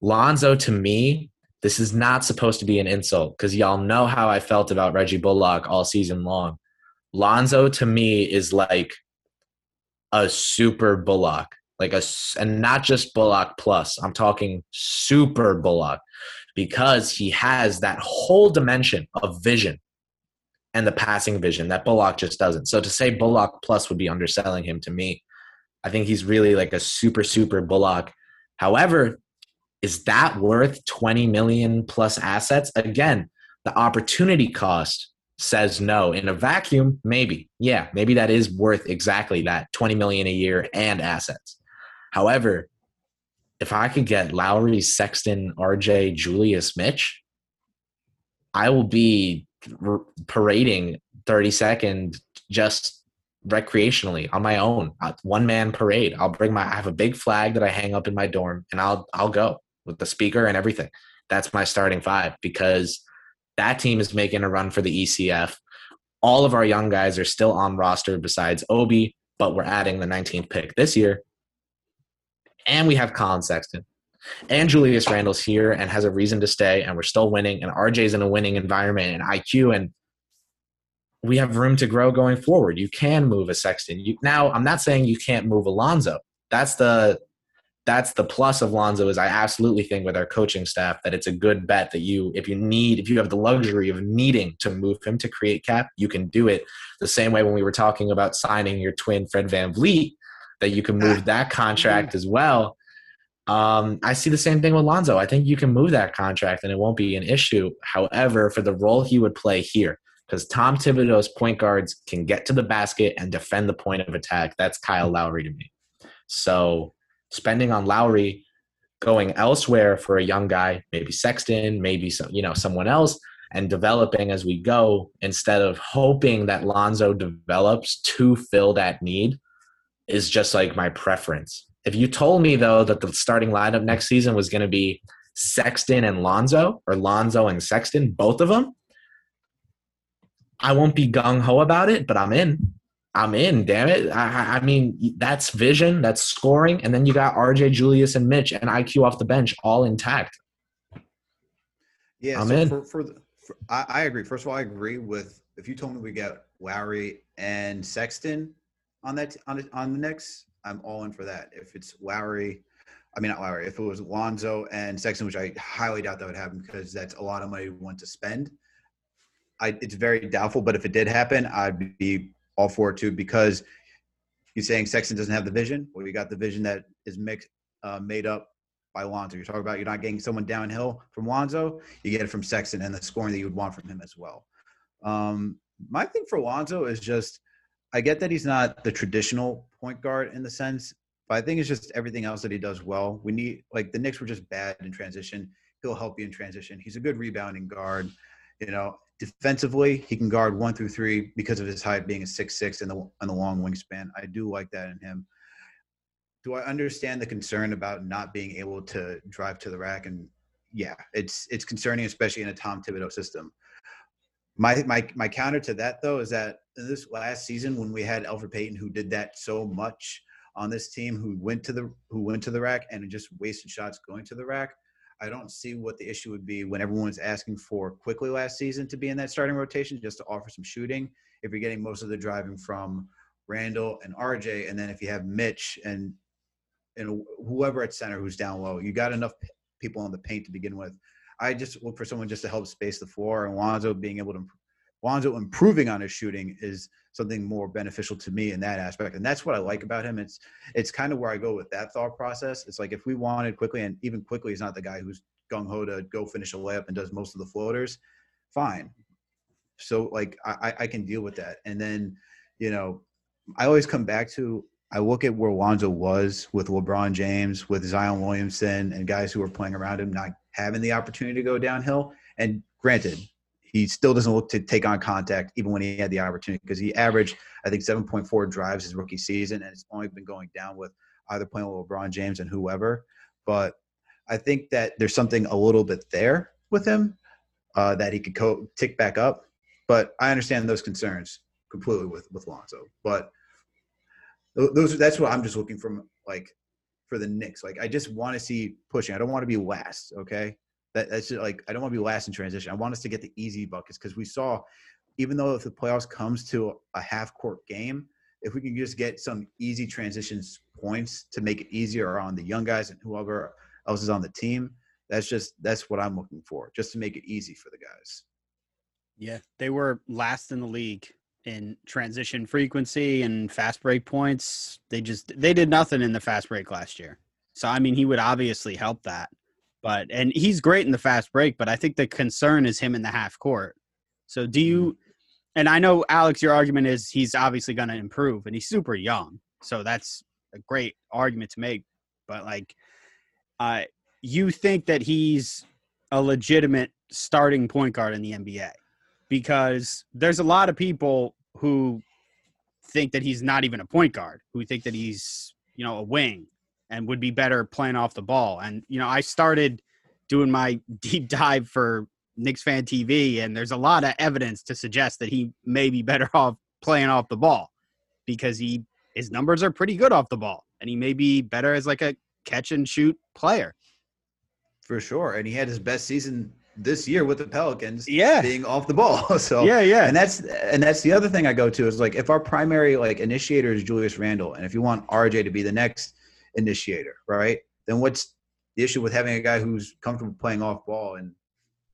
Lonzo, to me, this is not supposed to be an insult because y'all know how I felt about Reggie Bullock all season long. Lonzo, to me, is like a super Bullock like a and not just Bullock plus. I'm talking super Bullock because he has that whole dimension of vision and the passing vision that Bullock just doesn't. So to say Bullock plus would be underselling him to me. I think he's really like a super super Bullock. However, is that worth 20 million plus assets? Again, the opportunity cost says no. In a vacuum, maybe. Yeah, maybe that is worth exactly that 20 million a year and assets. However, if I could get Lowry, Sexton, RJ, Julius, Mitch, I will be parading 30 second just recreationally on my own, one man parade. I'll bring my I have a big flag that I hang up in my dorm and I'll I'll go with the speaker and everything. That's my starting five because that team is making a run for the ECF. All of our young guys are still on roster besides Obi, but we're adding the 19th pick this year and we have Collin Sexton. And Julius Randle's here and has a reason to stay, and we're still winning. And RJ's in a winning environment and IQ, and we have room to grow going forward. You can move a Sexton. You, now, I'm not saying you can't move Alonzo. That's the that's the plus of Lonzo is I absolutely think with our coaching staff that it's a good bet that you if you need if you have the luxury of needing to move him to create cap, you can do it. The same way when we were talking about signing your twin Fred Van VanVleet, that you can move that contract as well. Um, I see the same thing with Lonzo. I think you can move that contract and it won't be an issue. However, for the role he would play here, because Tom Thibodeau's point guards can get to the basket and defend the point of attack. That's Kyle Lowry to me. So spending on Lowry, going elsewhere for a young guy, maybe Sexton, maybe some, you know, someone else, and developing as we go instead of hoping that Lonzo develops to fill that need is just like my preference. If you told me though that the starting lineup next season was going to be Sexton and Lonzo or Lonzo and Sexton, both of them, I won't be gung ho about it, but I'm in. I'm in. Damn it! I, I, mean, that's vision, that's scoring, and then you got RJ, Julius, and Mitch, and IQ off the bench, all intact. Yeah, I'm so in. For, for, the, for I, I agree. First of all, I agree with if you told me we got Lowry and Sexton, on that on on the Knicks, I'm all in for that. If it's Lowry, I mean not Lowry. If it was Lonzo and Sexton, which I highly doubt that would happen because that's a lot of money we want to spend. I, it's very doubtful, but if it did happen, I'd be all for it too because you're saying Sexton doesn't have the vision. Well, you got the vision that is mixed, uh, made up by Lonzo. You're talking about you're not getting someone downhill from Lonzo, you get it from Sexton and the scoring that you would want from him as well. Um, my thing for Lonzo is just I get that he's not the traditional point guard in the sense, but I think it's just everything else that he does well. We need like the Knicks were just bad in transition. He'll help you in transition. He's a good rebounding guard. You know, defensively, he can guard one through three because of his height being a six six and the and the long wingspan. I do like that in him. Do I understand the concern about not being able to drive to the rack? And yeah, it's it's concerning, especially in a Tom Thibodeau system. My my my counter to that though is that this last season when we had Elfrid Payton who did that so much on this team, who went to the who went to the rack and just wasted shots going to the rack. I don't see what the issue would be when everyone's asking for Quickley last season to be in that starting rotation just to offer some shooting. If you're getting most of the driving from Randle and RJ, and then if you have Mitch and and whoever at center who's down low, you got enough people on the paint to begin with. I just look for someone just to help space the floor, and Lonzo being able to Lonzo improving on his shooting is something more beneficial to me in that aspect, and that's what I like about him. It's it's kind of where I go with that thought process. It's like if we wanted Quickley, and even Quickley is not the guy who's gung ho to go finish a layup and does most of the floaters. Fine. So like I, I can deal with that, and then you know I always come back to I look at where Lonzo was with LeBron James, with Zion Williamson, and guys who were playing around him, not having the opportunity to go downhill. And granted, he still doesn't look to take on contact even when he had the opportunity because he averaged I think 7.4 drives his rookie season and it's only been going down with either playing with LeBron James and whoever. But I think that there's something a little bit there with him uh, that he could co- tick back up. But I understand those concerns completely with with Lonzo. But those that's what I'm just looking from like for the Knicks. Like I just want to see pushing. I don't want to be last. Okay, that, that's just like I don't want to be last in transition. I want us to get the easy buckets because we saw, even though if the playoffs comes to a half court game, if we can just get some easy transitions points to make it easier on the young guys and whoever else is on the team, that's just that's what I'm looking for, just to make it easy for the guys. Yeah, they were last in the league in transition frequency and fast break points. They just they did nothing in the fast break last year. So I mean, he would obviously help that. But and he's great in the fast break, but I think the concern is him in the half court. So do you mm-hmm. and I know Alex your argument is he's obviously going to improve and he's super young. So that's a great argument to make, but like uh you think that he's a legitimate starting point guard in the NBA because there's a lot of people who think that he's not even a point guard, who think that he's, you know, a wing and would be better playing off the ball. And, you know, I started doing my deep dive for Knicks fan TV, and there's a lot of evidence to suggest that he may be better off playing off the ball because he his numbers are pretty good off the ball, and he may be better as like a catch and shoot player. For sure, and he had his best season this year with the Pelicans, yeah, being off the ball. So yeah, yeah, and that's and that's the other thing I go to is like if our primary like initiator is Julius Randle, and if you want RJ to be the next initiator, right? Then what's the issue with having a guy who's comfortable playing off ball and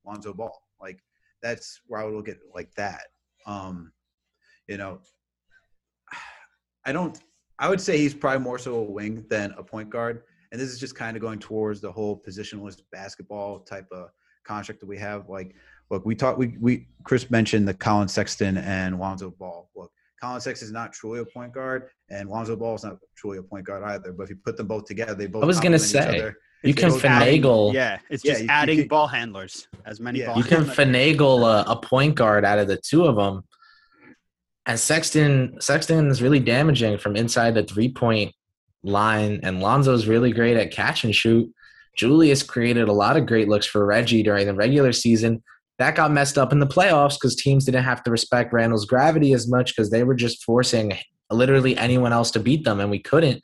Lonzo Ball? Like that's where I would look at like that. Um, you know, I don't. I would say he's probably more so a wing than a point guard, and this is just kind of going towards the whole positionless basketball type of contract that we have. Like, look, we talked. We we Chris mentioned the Collin Sexton and Lonzo Ball. Look, Collin Sexton is not truly a point guard, and Lonzo Ball is not truly a point guard either. But if you put them both together, they both. I was gonna say you can finagle. Adding, yeah, it's just yeah, adding can, ball handlers as many. Yeah, you can finagle a, a, point guard out of the two of them. And Sexton, Sexton is really damaging from inside the three point line, and Lonzo's really great at catch and shoot. Julius created a lot of great looks for Reggie during the regular season. That got messed up in the playoffs because teams didn't have to respect Randle's gravity as much because they were just forcing literally anyone else to beat them, and we couldn't.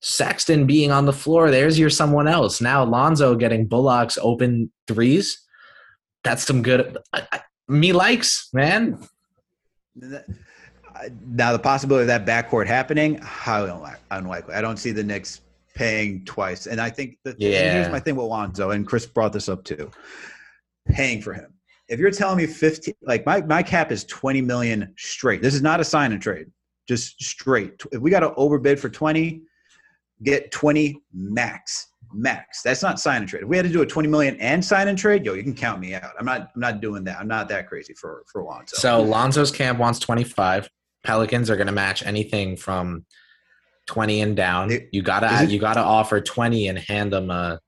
Sexton being on the floor, there's your someone else. Now Alonzo getting Bullock's open threes. That's some good. I, I, me likes, man. Now the possibility of that backcourt happening, highly unlikely. I don't see the Knicks paying twice. And I think that yeah. here's my thing with Lonzo, and Chris brought this up too. Paying for him. If you're telling me 15 like my, my cap is 20 million straight. This is not a sign and trade. Just straight. If we got to overbid for 20, get 20 max. Max. That's not sign and trade. If we had to do a 20 million and sign and trade, yo, you can count me out. I'm not I'm not doing that. I'm not that crazy for for Lonzo. So Lonzo's camp wants 25. Pelicans are going to match anything from 20 and down. It- you gotta it- you gotta offer 20 and hand them a.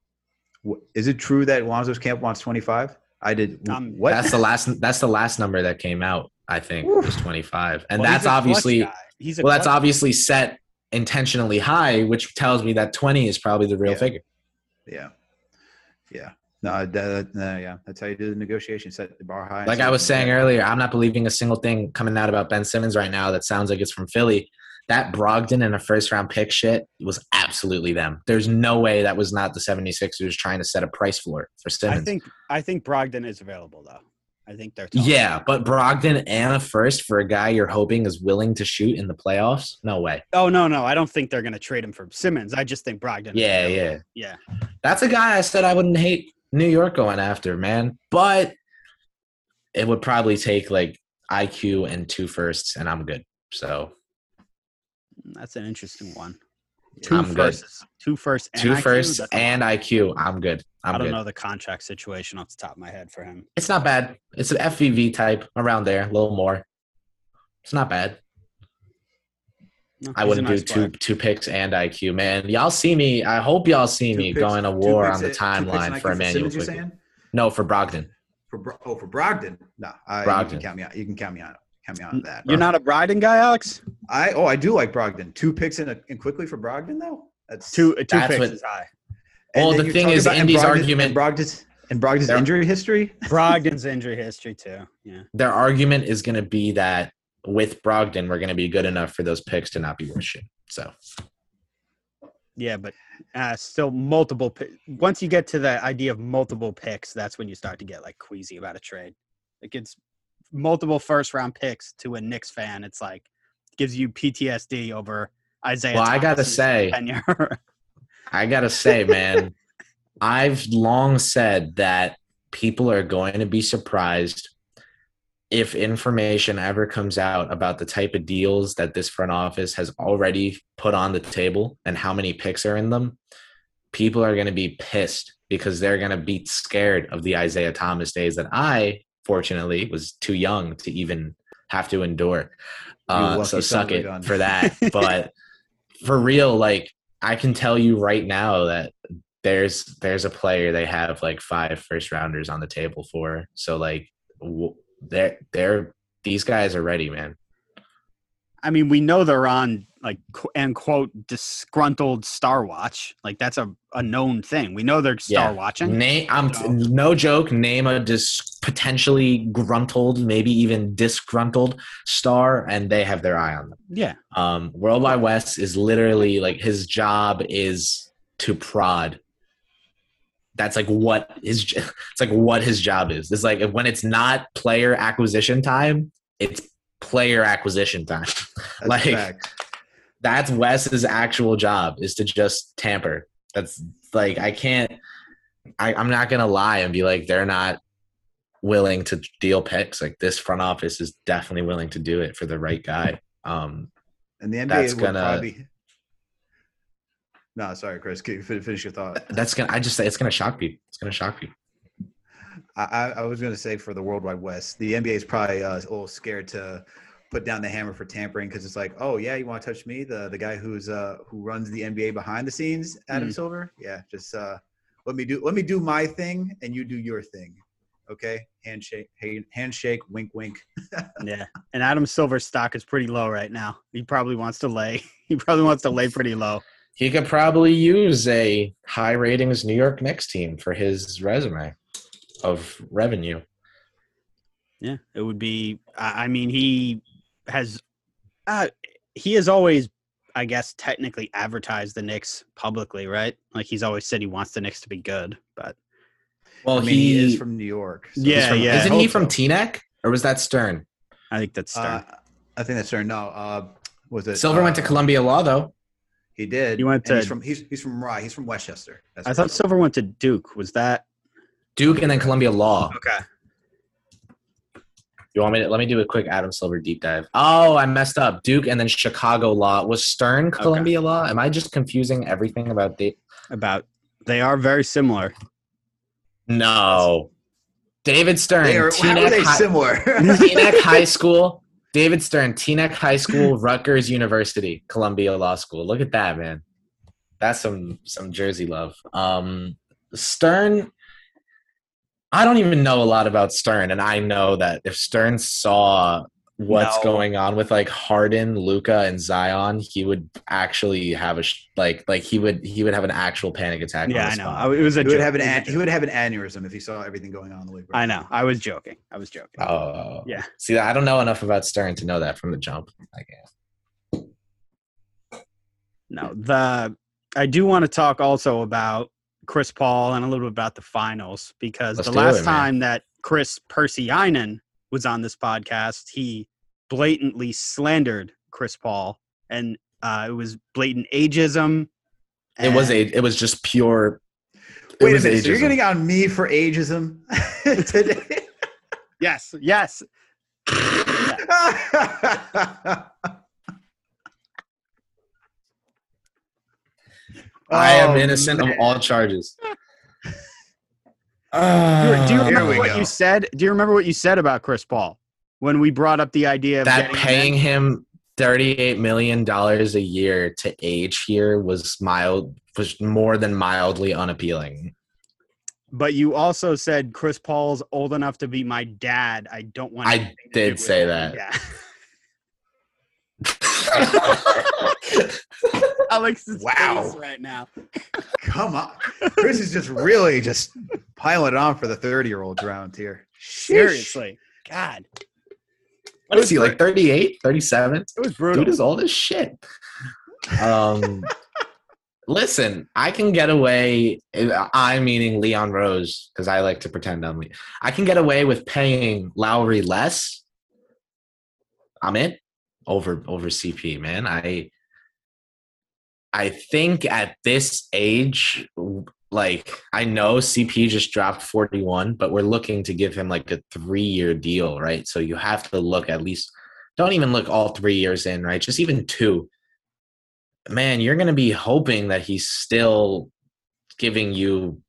Is it true that Lonzo's camp wants 25? I did. Um, what? That's the last. That's the last number that came out. I think was 25, and Well, he's that's a obviously he's a well, that's clutch- obviously set intentionally high, which tells me that 20 is probably the real Yeah. figure. yeah. Yeah. No, that, no, yeah. That's how you do the negotiation. Set the bar high. Like I was saying earlier, I'm not believing a single thing coming out about Ben Simmons right now that sounds like it's from Philly. That Brogdon and a first round pick shit was absolutely them. There's no way that was not the 76ers trying to set a price floor for Simmons. I think I think Brogdon is available though. I think they're talking. yeah, but Brogdon and a first for a guy you're hoping is willing to shoot in the playoffs? No way. Oh no, no, I don't think they're going to trade him for Simmons. I just think Brogdon. Yeah, yeah. yeah. That's a guy I said I wouldn't hate New York going after, man. But it would probably take like IQ and two firsts, and I'm good. So That's an interesting one. Two I'm good. firsts, two firsts, and two IQ, firsts that's and. IQ. I'm good. I'm I don't good. know the contract situation off the top of my head for him. It's not bad. It's an FVV type around there, a little more. It's not bad. No, I wouldn't nice do two player. two picks and IQ, man. Y'all see me. I hope y'all see Two me picks- going to war on the and- two picks and timeline for Emmanuel Simmons, you're saying? No, for Brogdon. For Bro- oh, for Brogdon. No, I, you can count me out. You can count me on. Count me on that. You're not a Brogdon guy, Alex. I oh, I do like Brogdon. Two picks and, a, and Quickley for Brogdon though. That's Two two That's picks what- is high. and Well, the thing is, and Indy's Brogdon- argument- and Brogdon's and Brogdon's They're- injury history. Brogdon's injury history too. Yeah. Their argument is going to be that with Brogdon, we're going to be good enough for those picks to not be worth shit. So Yeah, but uh, still multiple. pi- Once you get to the idea of multiple picks, that's when you start to get like queasy about a trade. It gets multiple first round picks to a Knicks fan. It's like gives you PTSD over Isaiah. Well, I gotta say- tenure. I gotta say, man, I've long said that people are going to be surprised if information ever comes out about the type of deals that this front office has already put on the table and how many picks are in them. People are going to be pissed because they're going to be scared of the Isaiah Thomas days that I, fortunately, was too young to even have to endure. Uh, so suck it gun. for that. But for real, like I can tell you right now that there's there's a player they have like five first rounders on the table for. So like w- they're they're these guys are ready, man. I mean, we know they're on like and quote disgruntled star watch. Like that's a, a known thing. We know they're star Yeah. watching. Name I'm So- no joke. Name a dis potentially gruntled, maybe even disgruntled star, and they have their eye on them. Yeah. Um, World Wide Wes is literally like his job is to prod. That's like what his it's like what his job is. It's like when it's not player acquisition time, it's player acquisition time. That's Like- fact. That's Wes's actual job is to just tamper. That's like I can't. I, I'm not gonna lie and be like they're not willing to deal picks. Like this front office is definitely willing to do it for the right guy. Um, And the NBA That's gonna- probably. No, sorry, Chris. Can you finish your thought? that's gonna. I just say it's gonna shock people. It's gonna shock people. I, I I was going to say for the World Wide Wes, the NBA is probably uh, a little scared to put down the hammer for tampering because it's like, oh yeah, you want to touch me, the the guy who's uh who runs the NBA behind the scenes, Adam Mm. Silver. Yeah, just uh let me do let me do my thing and you do your thing. Okay, handshake, hand- handshake, wink, wink. Yeah. And Adam Silver's stock is pretty low right now. He probably wants to lay. He probably wants to lay pretty low. He could probably use a high ratings New York Knicks team for his resume of revenue. Yeah. It would be. I I mean, he has. Uh, he has always, I guess, technically advertised the Knicks publicly, right? Like he's always said he wants the Knicks to be good, but Well, I mean, he, is from New York. so- Yeah, from- yeah, Isn't he from so. Teaneck or was that Stern? I think that's Stern. Uh, I think that's Stern. No, uh, was it Silver went to uh, Columbia Law though. He did. He went and he's to- from he's he's from Rye. He's from Westchester. That's I thought. Silver went to Duke. Was that Duke and then Columbia Law. okay? You want me to let me do a quick Adam Silver deep dive? Oh, I messed up. Duke and then Chicago Law. Was Stern Columbia Law? Am I just confusing everything about the About they are very similar. No. David Stern, They are, how are they High, similar? Teaneck High School, David Stern, Teaneck High School, Rutgers University, Columbia Law School. Look at that, man. That's some some Jersey love. Um, Stern, I don't even know a lot about Stern, and I know that if Stern saw what's No. going on with like Harden, Luka, and Zion, he would actually have a sh- like like he would he would have an actual panic attack. Yeah, the I know. I- It was a He would have an It was a an- he would have an aneurysm if he saw everything going on in the league. right I know. I was joking. I was joking. Oh, Yeah. See, I don't know enough about Stern to know that from the jump. I guess. No, the I do want to talk also about Chris Paul and a little bit about the finals because Let's the last it, time that Chris Persianen was on this podcast, he blatantly slandered Chris Paul, and uh, it was blatant ageism. It was a. It was just pure. It Wait a was minute. So you're getting on me for ageism today? yes, yes. I am Oh, innocent man. of all charges. Do you, do you Uh, remember what go. you said? Do you remember what you said about Chris Paul when we brought up the idea of that getting him paying him thirty-eight million dollars a year to age here was mild was more than mildly unappealing. But you also said Chris Paul's old enough to be my dad. I don't want. I to did say him." that. Yeah. Alex is Wow. face right now. Come on. Chris is just really just piling it on for the 30 year olds around here. Seriously, God, what is he like 38, 37? it was brutal. Dude is old as shit. Um, listen, I can get away. I meaning Leon Rose because I like to pretend I'm. Le- I can get away with paying Lowry less. I'm in over over CP, man. I I think at this age, like I know CP just dropped 41, but we're looking to give him like a three year deal, right? So you have to look at least don't even look all three years in, right? Just even two. Man, you're going to be hoping that he's still giving you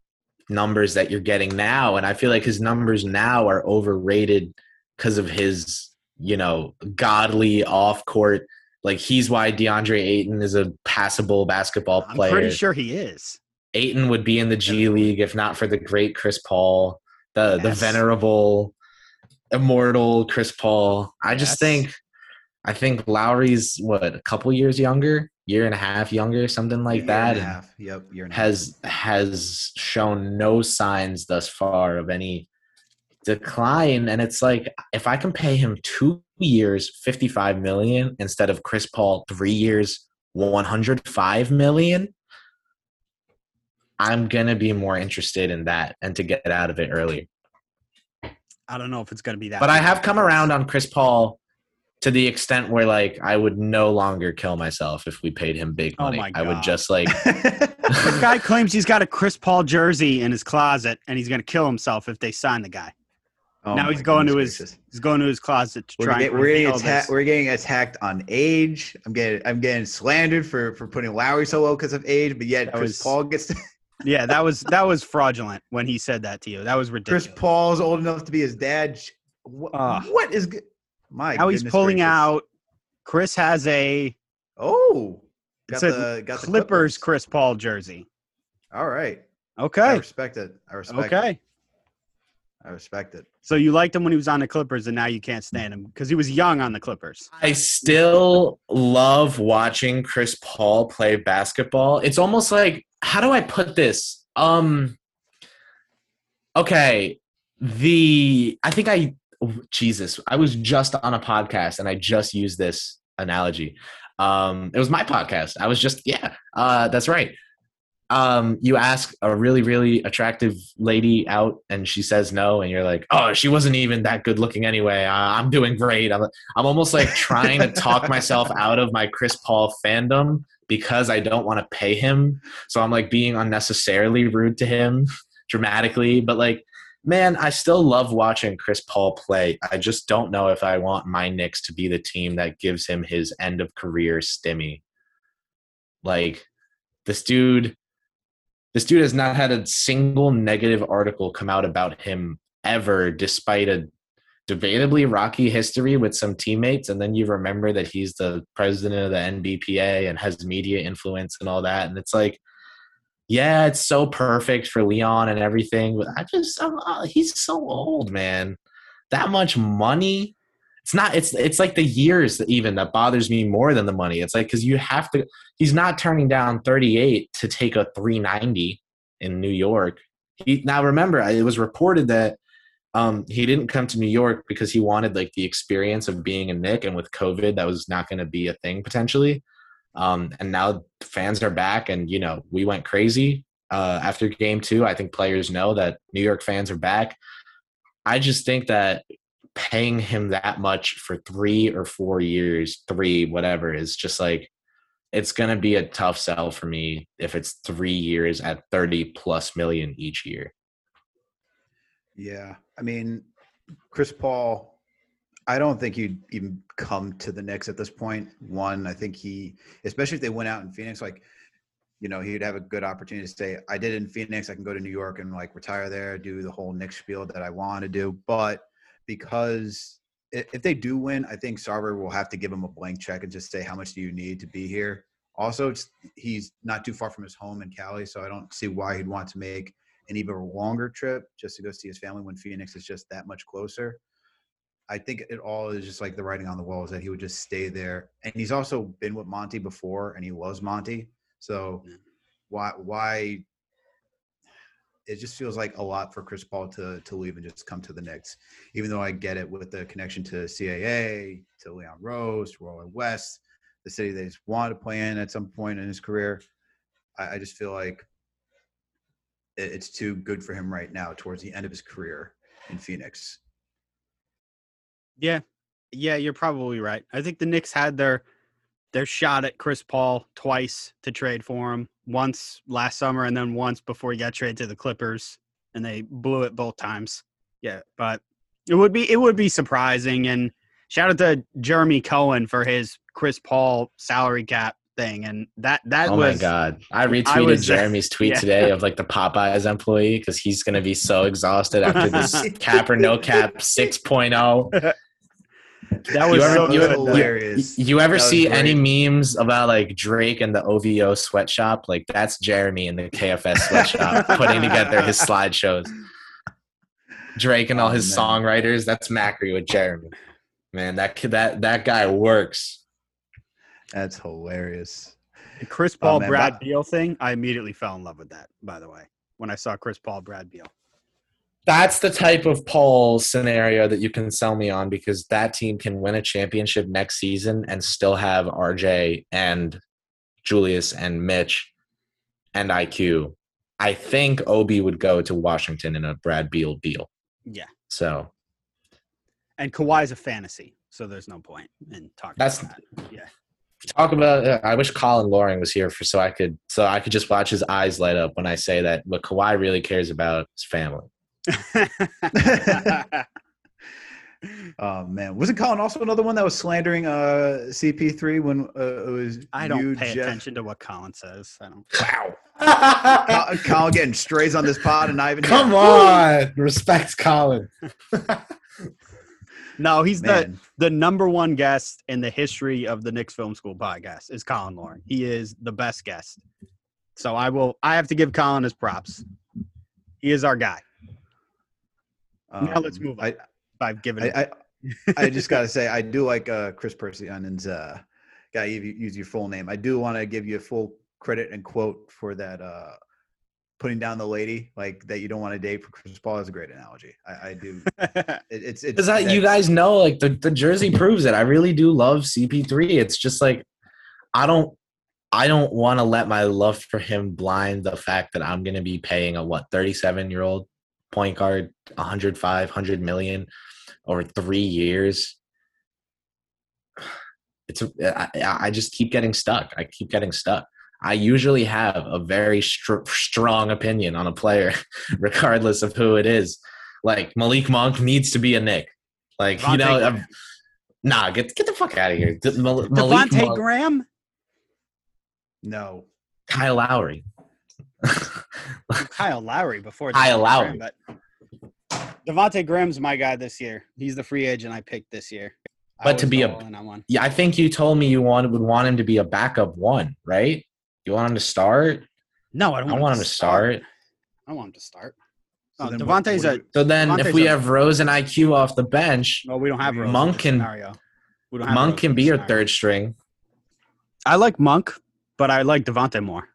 numbers that you're getting now. And I feel like his numbers now are overrated because of his, you know, godly off court. Like he's why DeAndre Ayton is a passable basketball I'm player. pretty sure he is. Ayton would be in the G League if not for the great Chris Paul, the the venerable, immortal Chris Paul. I just Yes. think, I think Lowry's what a couple years younger, year and a half younger, something like Year that, and a and half. Yep. Year and a has has shown no signs thus far of any decline. And it's like if I can pay him two years, fifty five million instead of Chris Paul three years, one hundred five million. I'm gonna be more interested in that and to get out of it early. I don't know if it's going to be that. But I have come around on Chris Paul to the extent where like I would no longer kill myself if we paid him big Oh money. my I would just like The guy claims he's got a Chris Paul jersey in his closet, and he's going to kill himself if they sign the guy. Oh now he's going to his gracious. he's going to his closet to We're, try get, we're getting attacked. We're getting attacked on age. I'm getting I'm getting slandered for for putting Lowry so low because of age, but yet That Chris was- Paul gets to, Yeah, that was that was fraudulent when he said that to you. That was ridiculous. Chris Paul's old enough to be his dad. What, Ugh. what is good? My Now he's pulling gracious. out. Chris has a Oh, got it's a the got the Clippers Chris Paul jersey. All right, Okay. I respect it. I respect. It. Okay. I respect it. So you liked him when he was on the Clippers, and now you can't stand him because he was young on the Clippers. I still love watching Chris Paul play basketball. It's almost like how do I put this? Um okay, the I think I oh, Jesus, I was just on a podcast and I just used this analogy. Um it was my podcast. I was just yeah, uh that's right. Um you ask a really really attractive lady out and she says no and you're like, "Oh, she wasn't even that good looking anyway. I, I'm doing great." I'm I'm almost like trying to talk myself out of my Chris Paul fandom because I don't want to pay him. So I'm like being unnecessarily rude to him dramatically. But like, man, I still love watching Chris Paul play. I just don't know if I want my Knicks to be the team that gives him his end of career stimmy. Like, this dude, this dude has not had a single negative article come out about him ever, despite a debatably rocky history with some teammates, and then you remember that he's the president of the NBPA and has media influence and all that, and it's like, yeah, it's so perfect for Leon and everything, but I just I'm, uh, he's so old, man. That much money. It's not. It's it's like the years that even that bothers me more than the money. It's like because you have to. He's not turning down 38 to take a 390 in New York. He, now remember, it was reported that um, he didn't come to New York because he wanted like the experience of being a Knick and with COVID, that was not going to be a thing potentially. Um, and now fans are back, and you know we went crazy uh, after Game Two. I think players know that New York fans are back. I just think that paying him that much for three or four years, three whatever, is just like it's going to be a tough sell for me if it's three years at 30 plus million each year. Yeah, I mean, Chris Paul. I don't think he'd even come to the Knicks at this point. One, I think he, especially if they went out in Phoenix, like, you know, he'd have a good opportunity to say, "I did in Phoenix. I can go to New York and like retire there, do the whole Knicks spiel that I want to do." But because if they do win, I think Sarver will have to give him a blank check and just say, "How much do you need to be here?" Also, he's not too far from his home in Cali, so I don't see why he'd want to make an even longer trip just to go see his family when Phoenix is just that much closer. I think it all is just like the writing on the wall is that he would just stay there. And he's also been with Monty before and he loves Monty. So why why it just feels like a lot for Chris Paul to to leave and just come to the Knicks. Even though I get it with the connection to CAA, to Leon Rose, to Roy West, the city that he's wanted to play in at some point in his career. I, I just feel like it's too good for him right now towards the end of his career in Phoenix. Yeah. Yeah, you're probably right. I think the Knicks had their their shot at Chris Paul twice to trade for him. Once last summer and then once before he got traded to the Clippers and they blew it both times. Yeah, but it would be it would be surprising and shout out to Jeremy Cohen for his Chris Paul salary cap thing, and that that oh was my god! I retweeted I was- Jeremy's tweet yeah. today of like the Popeyes employee because he's gonna be so exhausted after this cap or no cap oh. 6.0. that was You ever- so you good. ever- hilarious. You ever That see any memes about like Drake and the OVO sweatshop? Like that's Jeremy in the KFS sweatshop putting together his slideshows. Drake and all Oh, his man. songwriters. That's Macri with Jeremy. Man, that kid, that that guy works. That's hilarious. The Chris oh, Paul man, Brad but- Beal thing. I immediately fell in love with that. By the way, when I saw Chris Paul Brad Beal. That's the type of Paul scenario that you can sell me on because that team can win a championship next season and still have RJ and Julius and Mitch and IQ. I think Obi would go to Washington in a Brad Beal deal. Yeah, So and Kawhi's a fantasy, so there's no point in talking. That's- about that. yeah. talk about. Uh, I wish Colin Loring was here for so I could so I could just watch his eyes light up when I say that what Kawhi really cares about is family. Oh man, wasn't Colin also another one that was slandering uh, CP3 when uh, it was I don't you, pay Jeff? attention to what Colin says. I don't. Wow, Col- Colin getting strays on this pod and not even Come on, respect Colin. No, he's the man. the number one guest in the history of the Knicks Film School podcast is Colin Loring. He is the best guest. So I will. I have to give Colin his props. He is our guy. Now let's Um, move on. I, I've given I, it. I, I just gotta say, I do like uh, Chris Percy Onions. Uh, guy, you use your full name. I do want to give you a full credit and quote for that. Uh, putting down the lady like that you don't want to date for Chris Paul is a great analogy. I, I do. It, it's it's Because that you guys know, like the, the jersey proves it. I really do love CP3. It's just like I don't I don't want to let my love for him blind the fact that I'm gonna be paying a what 37 year old point guard 105, 100 million over three years. It's uh, a, I, I just keep getting stuck. I keep getting stuck. I usually have a very str- strong opinion on a player, regardless of who it is. Like Malik Monk needs to be a Knick. Like you know, I'm- um, nah, get get the fuck out of here. D- Mal- Malik Monk, Graham, no. Kyle Lowry. Kyle Lowry before Kyle Devontae Lowry. Graham, but Devonte Graham's my guy this year. He's the free agent I picked this year. But to be a- on one. Yeah, I think you told me you want would want him to be a backup one, right? You want him to start? No, I don't I want, want him to start. I want him to start. So Oh, then Devonte's what a So then, Devonte's if we a- have Rose and IQ off the bench, well. We don't have Rose Monk this can- scenario. We don't have Monk Rose can be your third string. I like Monk, but I like Devonte more.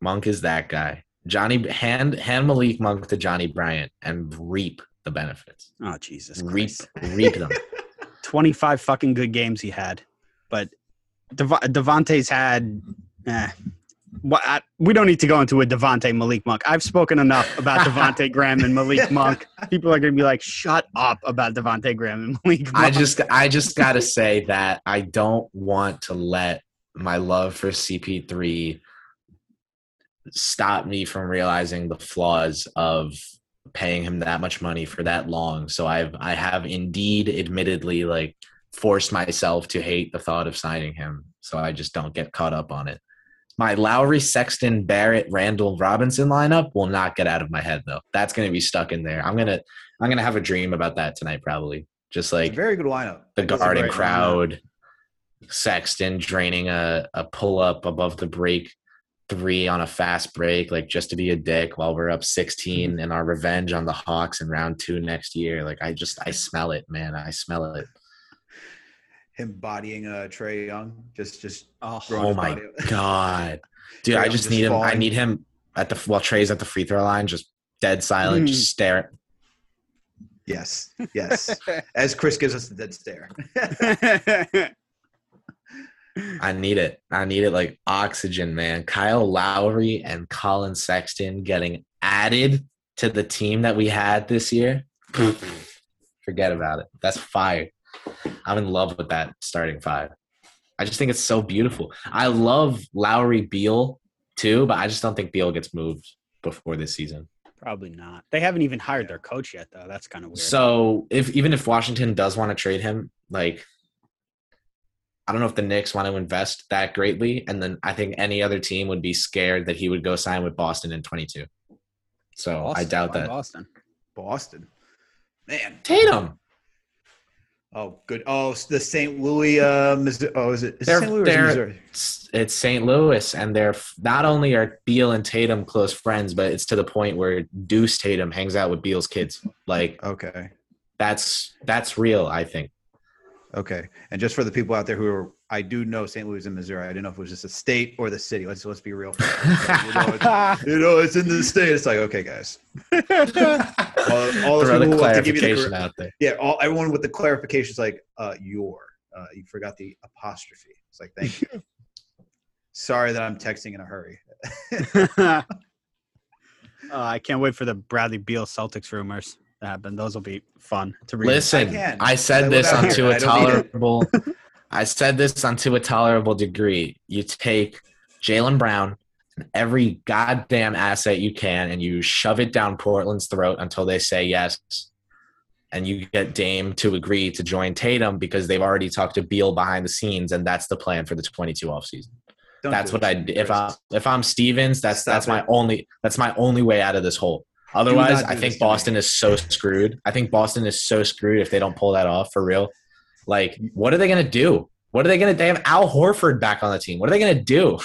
Monk is that guy. Johnny hand hand Malik Monk to Johnnie Bryant and reap the benefits. Oh Jesus Reap Christ! reap them. Twenty-five fucking good games he had, but Dev- Devonte's had. Eh. What, I, we don't need to go into a Devonte Malik Monk. I've spoken enough about Devonte Graham and Malik Monk. People are going to be like, "Shut up about Devonte Graham and Malik." Monk. I just I just gotta say that I don't want to let my love for CP3 stop me from realizing the flaws of paying him that much money for that long. So I've I have indeed admittedly like forced myself to hate the thought of signing him. So I just don't get caught up on it. My Lowry, Sexton, Barrett, Randle, Robinson lineup will not get out of my head though. That's gonna be stuck in there. I'm gonna I'm gonna have a dream about that tonight probably. Just like very good lineup. the a guarding lineup. crowd, Sexton draining a, a pull up above the break three on a fast break, like just to be a dick while we're up 16 Mm-hmm. and our revenge on the Hawks in round two next year. Like I just I smell it, man. I smell it. Him bodying uh, Trae Young, just just oh, Oh my body- god. Dude, Trae I just need him. I need him at the while Trae's at the free throw line, just dead silent, Mm. just stare. Yes, yes. As Chris gives us the dead stare. I need it. I need it like oxygen, man. Kyle Lowry and Collin Sexton getting added to the team that we had this year. Forget about it. That's fire. I'm in love with that starting five. I just think it's so beautiful. I love Lowry Beal too, but I just don't think Beal gets moved before this season. Probably not. They haven't even hired their coach yet, though. That's kind of weird. So if even if Washington does want to trade him, like I don't know if the Knicks want to invest that greatly, and then I think any other team would be scared that he would go sign with Boston in 22. So I doubt that. Boston. Boston, man. Tatum, Oh, good. Oh, s- the St. Louis. Uh, Missouri. Oh, is it is it They're- St. Louis or is it they're- Missouri? it's, it's St. Louis, and they're not only are Beal and Tatum close friends, but it's to the point where Deuce Tatum hangs out with Beal's kids. Like Okay, that's that's real. I think. Okay. And just for the people out there who are, I do know St. Louis and Missouri. I didn't know if it was just a state or the city. Let's let's be real. you, know, it's, you know, it's in the state. It's like okay, guys. All, all the people have to give you the out there. Yeah, all everyone with the clarifications like uh your. Uh, you forgot the apostrophe. It's like thank you. Sorry that I'm texting in a hurry. Uh, I can't wait for the Bradley Beal Celtics rumors happen. Those will be fun to read. Listen, I. I, I said live this out on here. to a I don't need it. tolerable. I said this onto a tolerable degree. You take Jaylen Brown and every goddamn asset you can, and you shove it down Portland's throat until they say yes, and you get Dame to agree to join Tatum because they've already talked to Beal behind the scenes, and that's the plan for the 22 offseason. Don't That's what I if I if I'm Stevens, that's Stop that's my only that's my only way out of this hole. Otherwise, I think to. Boston is so screwed. I think Boston is so screwed if they don't pull that off for real. Like, what are they gonna do? What are they gonna? They have Al Horford back on the team. What are they gonna do?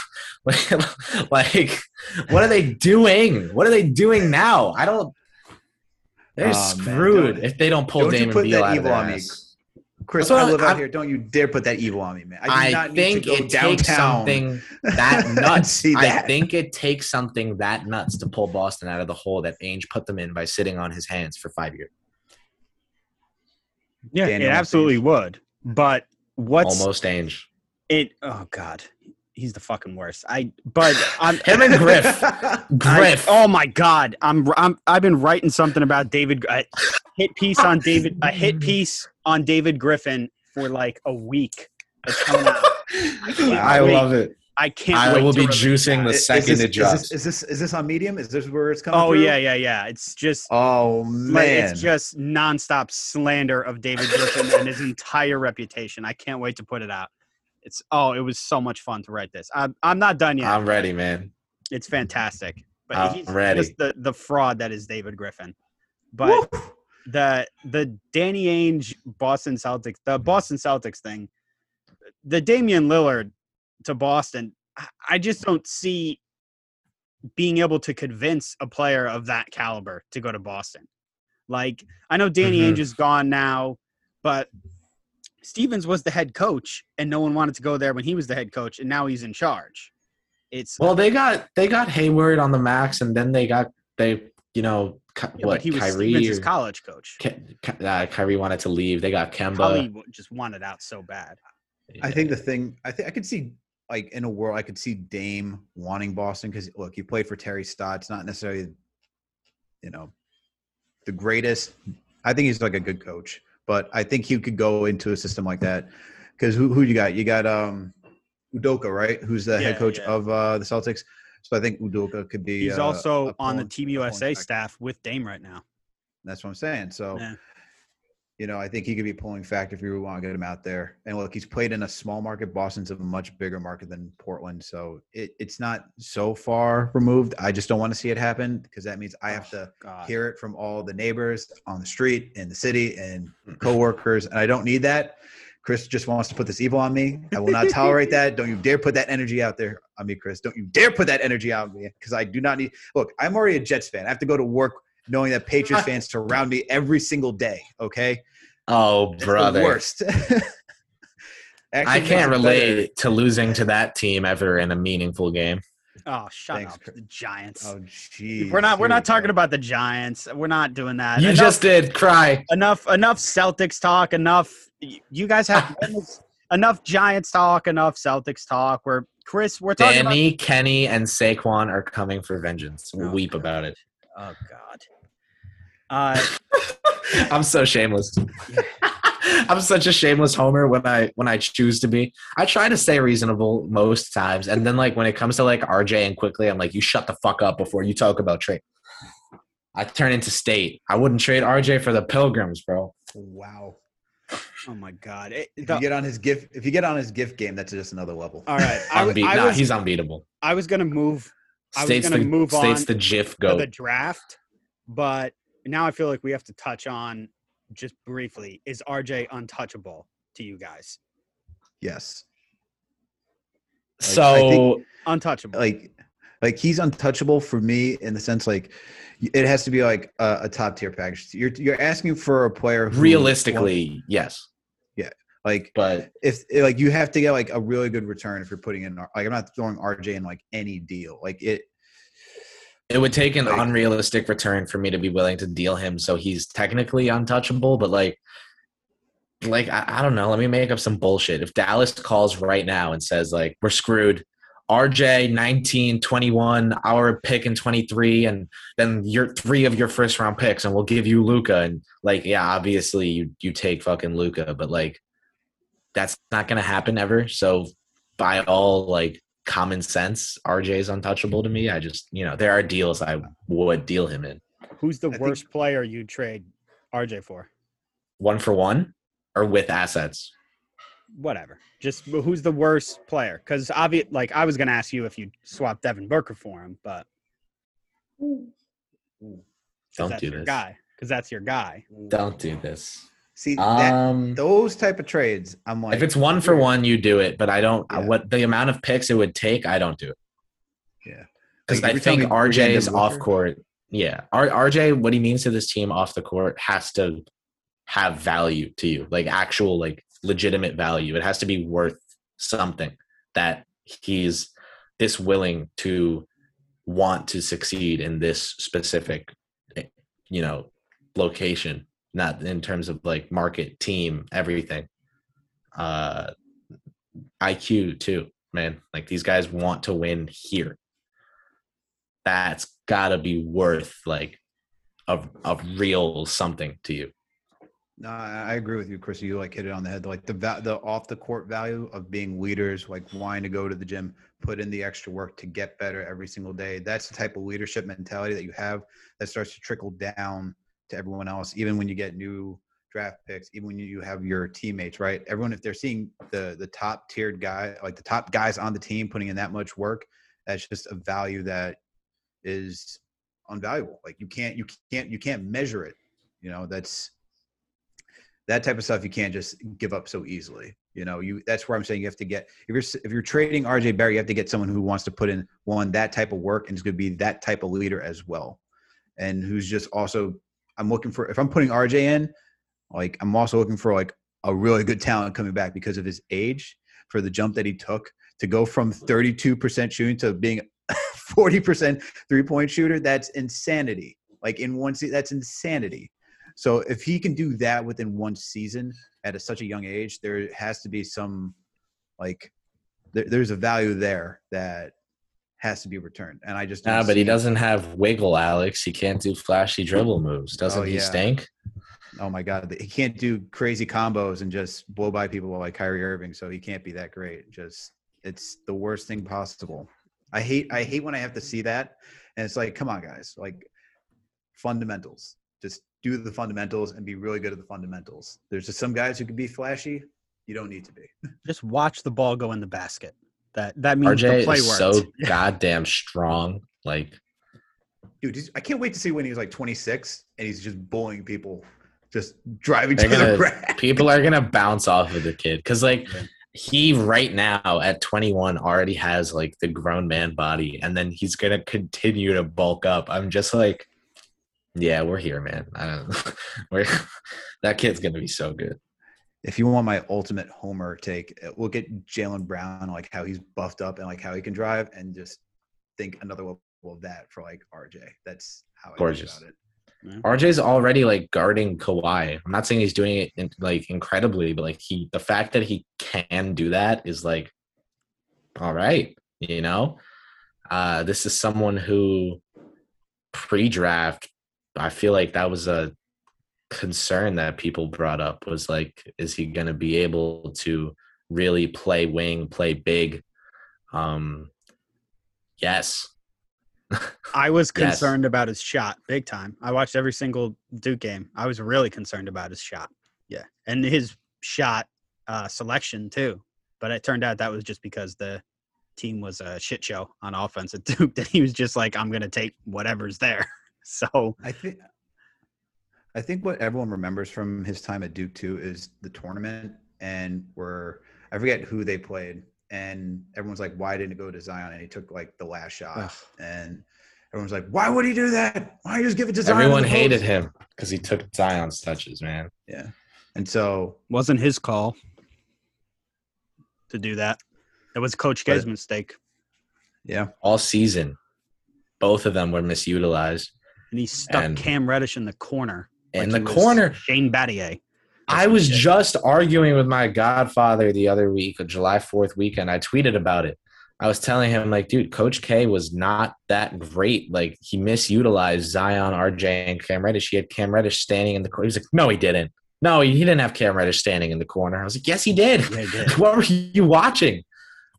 like, what are they doing? What are they doing now? I don't. They're Oh, man, screwed don't- if they don't pull don't you Damon put Beal that out of evil on me. Ass. Chris, I live I'm- out here. Don't you dare put that evil on me, man. I, do I not need think to go it takes something that nuts. See I think it takes something that nuts to pull Boston out of the hole that Ainge put them in by sitting on his hands for five years. yeah, Daniel it absolutely stage. would. But what's Almost Ainge. it? Oh God, he's the fucking worst. I. But I'm Him and Griff. I- Griff. oh my God, I'm I'm I've been writing something about David. A hit piece on David. A hit piece on David Griffin for like a week. It's coming out. can't I love it. I can't. I wait will to be juicing that. the Is second this, it is drops. this, is this is this on Medium? Is this where it's coming? Oh through? yeah, yeah, yeah. It's just Oh like man, it's just nonstop slander of David Griffin and his entire reputation. I can't wait to put it out. It's oh, it was so much fun to write this. I'm I'm not done yet. I'm ready, man. it's fantastic, but I'm he's ready. just the the fraud that is David Griffin. but the the Danny Ainge Boston Celtics, the Boston Celtics thing, the Damian Lillard to Boston, I- just don't see being able to convince a player of that caliber to go to Boston. Like I know Danny Mhm. Ainge is gone now, but Stevens was the head coach, and no one wanted to go there when he was the head coach, and now he's in charge. It's Well, they got they got Hayward on the max, and then they got they you know yeah, what he was Kyrie Stevens' or- college coach. Ky- Ky- uh, Kyrie wanted to leave. They got Kemba. Probably just wanted out so bad. I think the thing I think I could see like in a world I could see Dame wanting Boston because look, he played for Terry Stotts, not necessarily, you know, the greatest. I think he's like a good coach, but I think he could go into a system like that. Because who who you got? You got um Udoka, right? Who's the Yeah, head coach yeah. of uh the Celtics. So I think Udoka could be. He's uh, also on the Team USA staff with Dame right now. That's what I'm saying. So, Yeah. You know, I think he could be a pulling factor if you want to get him out there. And look, he's played in a small market. Boston's a much bigger market than Portland, so it, it's not so far removed. I just don't want to see it happen because that means I have to oh, God. hear it from all the neighbors on the street, in the city, and mm. coworkers, and I don't need that. Chris just wants to put this evil on me. I will not tolerate that. Don't you dare put that energy out there on me, Chris. Don't you dare put that energy out on me because I do not need. Look, I'm already a Jets fan. I have to go to work knowing that Patriots fans surround me every single day. Okay, oh brother, the worst. Actually I can't relate better. to losing to that team ever in a meaningful game. Oh, shut Thanks, up. Chris. The Giants. Oh, jeez. we're not we're not talking about the Giants. We're not doing that. You enough, just did cry. enough enough Celtics talk, enough you guys have enough Giants talk, enough Celtics talk. We're Chris, we're talking about Danny, Kenny, and Saquon are coming for vengeance. Oh, Weep God. about it. Oh god. Uh I'm so shameless. I'm such a shameless homer when I when I choose to be. I try to stay reasonable most times, and then like when it comes to like RJ and Quickley, I'm like, you shut the fuck up before you talk about trade. I turn into state. I wouldn't trade RJ for the Pilgrims, bro. Wow. oh my god. It- If the- you get on his gift, if you get on his gift game, that's just another level. all right. I, w- Unbe- I nah, was he's unbeatable. I was gonna move I was State's gonna the move state's on the GIF to go. the draft, but now I feel like we have to touch on just briefly. Is RJ untouchable to you guys? Yes. I So think- Untouchable. Like, like he's untouchable for me in the sense like it has to be like a, a top tier package. You're you're asking for a player who realistically, yes, like but if eh, like you have to get like a really good return if you're putting in like I'm not throwing RJ in like any deal. Like it it would take an Like- unrealistic return for me to be willing to deal him. So he's technically untouchable, but like, like I, I don't know. Let me make up some bullshit. If Dallas calls right now and says like we're screwed, RJ 19, 21, our pick in 23, and then your three of your first round picks, and we'll give you Luka. And like, yeah, obviously you you take fucking Luka, but like that's not gonna happen ever. So by all like common sense, RJ is untouchable to me. I just you know there are deals I would deal him in Who's the I think- worst player you'd trade RJ for? one for one or with assets. Whatever. Just who's the worst player? Because obvious, like I was gonna ask you if you swap Devin Booker for him, but Don't do this. guy. Because that's your guy. Don't do this. See that Um, those type of trades. I'm like if it's one for one, you do it. But I don't. Yeah. What the amount of picks it would take, I don't do it. Yeah. because Like, I think RJ is off court. Yeah, R- RJ, what he means to this team off the court has to have value to you, like actual, like legitimate value. It has to be worth something that he's this willing to want to succeed in this specific, eh, you know, location. Not in terms of like market, team, everything. Uh, IQ too, man. Like these guys want to win here that's gotta be worth like a, a real something to you. No, I agree with you, Chris. You like hit it on the head. Like the the off the court value of being leaders, like wanting to go to the gym, put in the extra work to get better every single day. That's the type of leadership mentality that you have that starts to trickle down to everyone else. Even when you get new draft picks, even when you have your teammates, right? Everyone, if they're seeing the the top tiered guy, like the top guys on the team, putting in that much work, that's just a value that is unvaluable. Like you can't you can't you can't measure it You know, that's that type of stuff you can't just give up so easily. You know, you that's where I'm saying you have to get if you're if you're trading RJ Barrett, you have to get someone who wants to put in one that type of work and is going to be that type of leader as well, and who's just also I'm looking for if I'm putting RJ in, like I'm also looking for like a really good talent coming back because of his age for the jump that he took to go from 32% shooting to being 40% three point shooter. That's insanity. Like in one season, that's insanity. So if he can do that within one season at a, such a young age, there has to be some like there, there's a value there that has to be returned. And I just Nah, but he doesn't have wiggle, Alex. He can't do flashy dribble moves. Oh, doesn't Oh, he yeah. stink? Oh my God, he can't do crazy combos and just blow by people like Kyrie Irving. So he can't be that great. Just it's the worst thing possible. I hate I hate when I have to see that, and it's like, come on, guys, like fundamentals. Just do the fundamentals and be really good at the fundamentals. There's just some guys who can be flashy. You don't need to be. Just watch the ball go in the basket. That that means the RJ play is worked. so goddamn strong. Like Dude, I can't wait to see when he's like 26 and he's just bullying people, just driving They're to the rack. people are gonna bounce off of the kid because like Yeah. he right now at 21 already has like the grown man body and then he's gonna continue to bulk up i'm just like yeah we're here man I don't, we're, that kid's gonna be so good if you want my ultimate homer take, uh, look at Jaylen Brown, like how he's buffed up and like how he can drive, and just think another level of that for like RJ. That's how I think about it. rj's already like guarding Kawhi. i'm not saying he's doing it in, like incredibly but like he the fact that he can do that is like all right you know uh this is someone who pre-draft i feel like that was a concern that people brought up was like is he going to be able to really play wing play big um yes I was Yes. concerned about his shot big time. I watched every single Duke game. I was really concerned about his shot. Yeah. And his shot uh, selection too. But it turned out that was just because the team was a shit show on offense at Duke that he was just like, I'm going to take whatever's there. So I think. I think what everyone remembers from his time at Duke too is the tournament, and where I forget who they played, and everyone's like, "Why didn't it go to Zion?" And he took like the last shot, Ugh. and everyone's like, "Why would he do that? Why just give it to Zion?" everyone hated post?" him because he took zion's touches man Yeah, and so wasn't his call to do that. It was Coach K's But- mistake. yeah, all season both of them were misutilized And he stuck And- Cam Reddish in the corner. In like the corner Shane Battier. I was just arguing with my godfather the other week, a July 4th weekend. I tweeted about it. I was telling him, like, dude, Coach K was not that great. Like, he misutilized Zion, RJ, and Cam Reddish. He had Cam Reddish standing in the corner. He was like, no, he didn't. No, he didn't have Cam Reddish standing in the corner. I was like, yes, he did. Yeah, he did. what were you watching?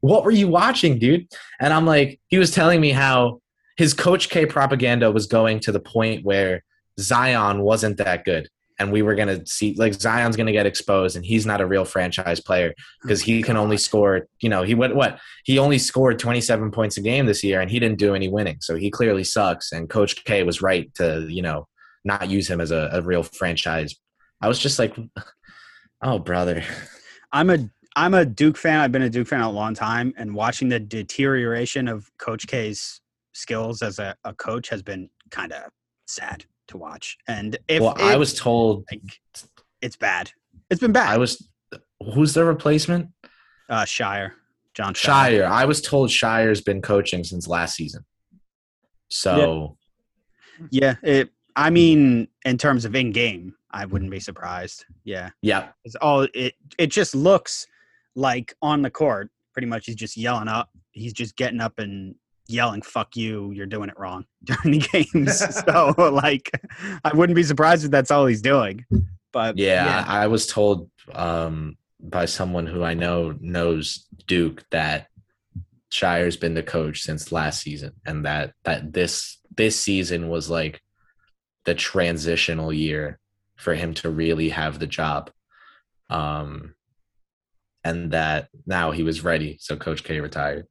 What were you watching, dude? And I'm like, he was telling me how his Coach K propaganda was going to the point where Zion wasn't that good. And we were going to see, like, Zion's going to get exposed, and he's not a real franchise player hmm. because he can only score, you know, he went what? He only scored 27 points a game this year, and he didn't do any winning. So he clearly sucks. And Coach K was right to, you know, not use him as a, a real franchise. I was just like, oh, brother. I'm a I'm a Duke fan. I've been a Duke fan a long time, and watching the deterioration of Coach K's skills as a, a coach has been kind of sad to watch. And if well, I was told like, it's bad. It's been bad. I was who's the replacement? uh, Scheyer, Jon Scheyer. Scheyer. I was told Scheyer's been coaching since last season. So Yeah, it. I mean, in terms of in game, I wouldn't be surprised. Yeah, yeah, it's all it. It just looks like on the court, pretty much he's just yelling up. He's just getting up and yelling "fuck you," you're doing it wrong during the games. so, like, I wouldn't be surprised if that's all he's doing. But yeah, I, I was told um, by someone who I know knows Duke that Scheyer's been the coach since last season, and that that this this season was like the transitional year for him to really have the job. Um, and that now he was ready, so Coach K retired.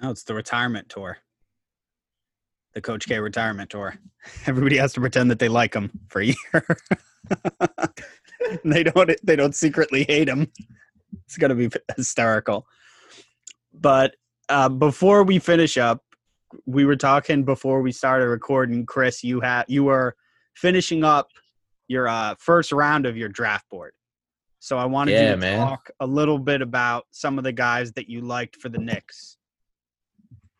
No, it's the retirement tour. the Coach K retirement tour. Everybody has to pretend that they like him for a year. they don't. They don't secretly hate him. It's gonna be hysterical. But uh, before we finish up, we were talking before we started recording. Chris, you had you were finishing up your uh, first round of your draft board. So I wanted Yeah, you to man. talk a little bit about some of the guys that you liked for the Knicks.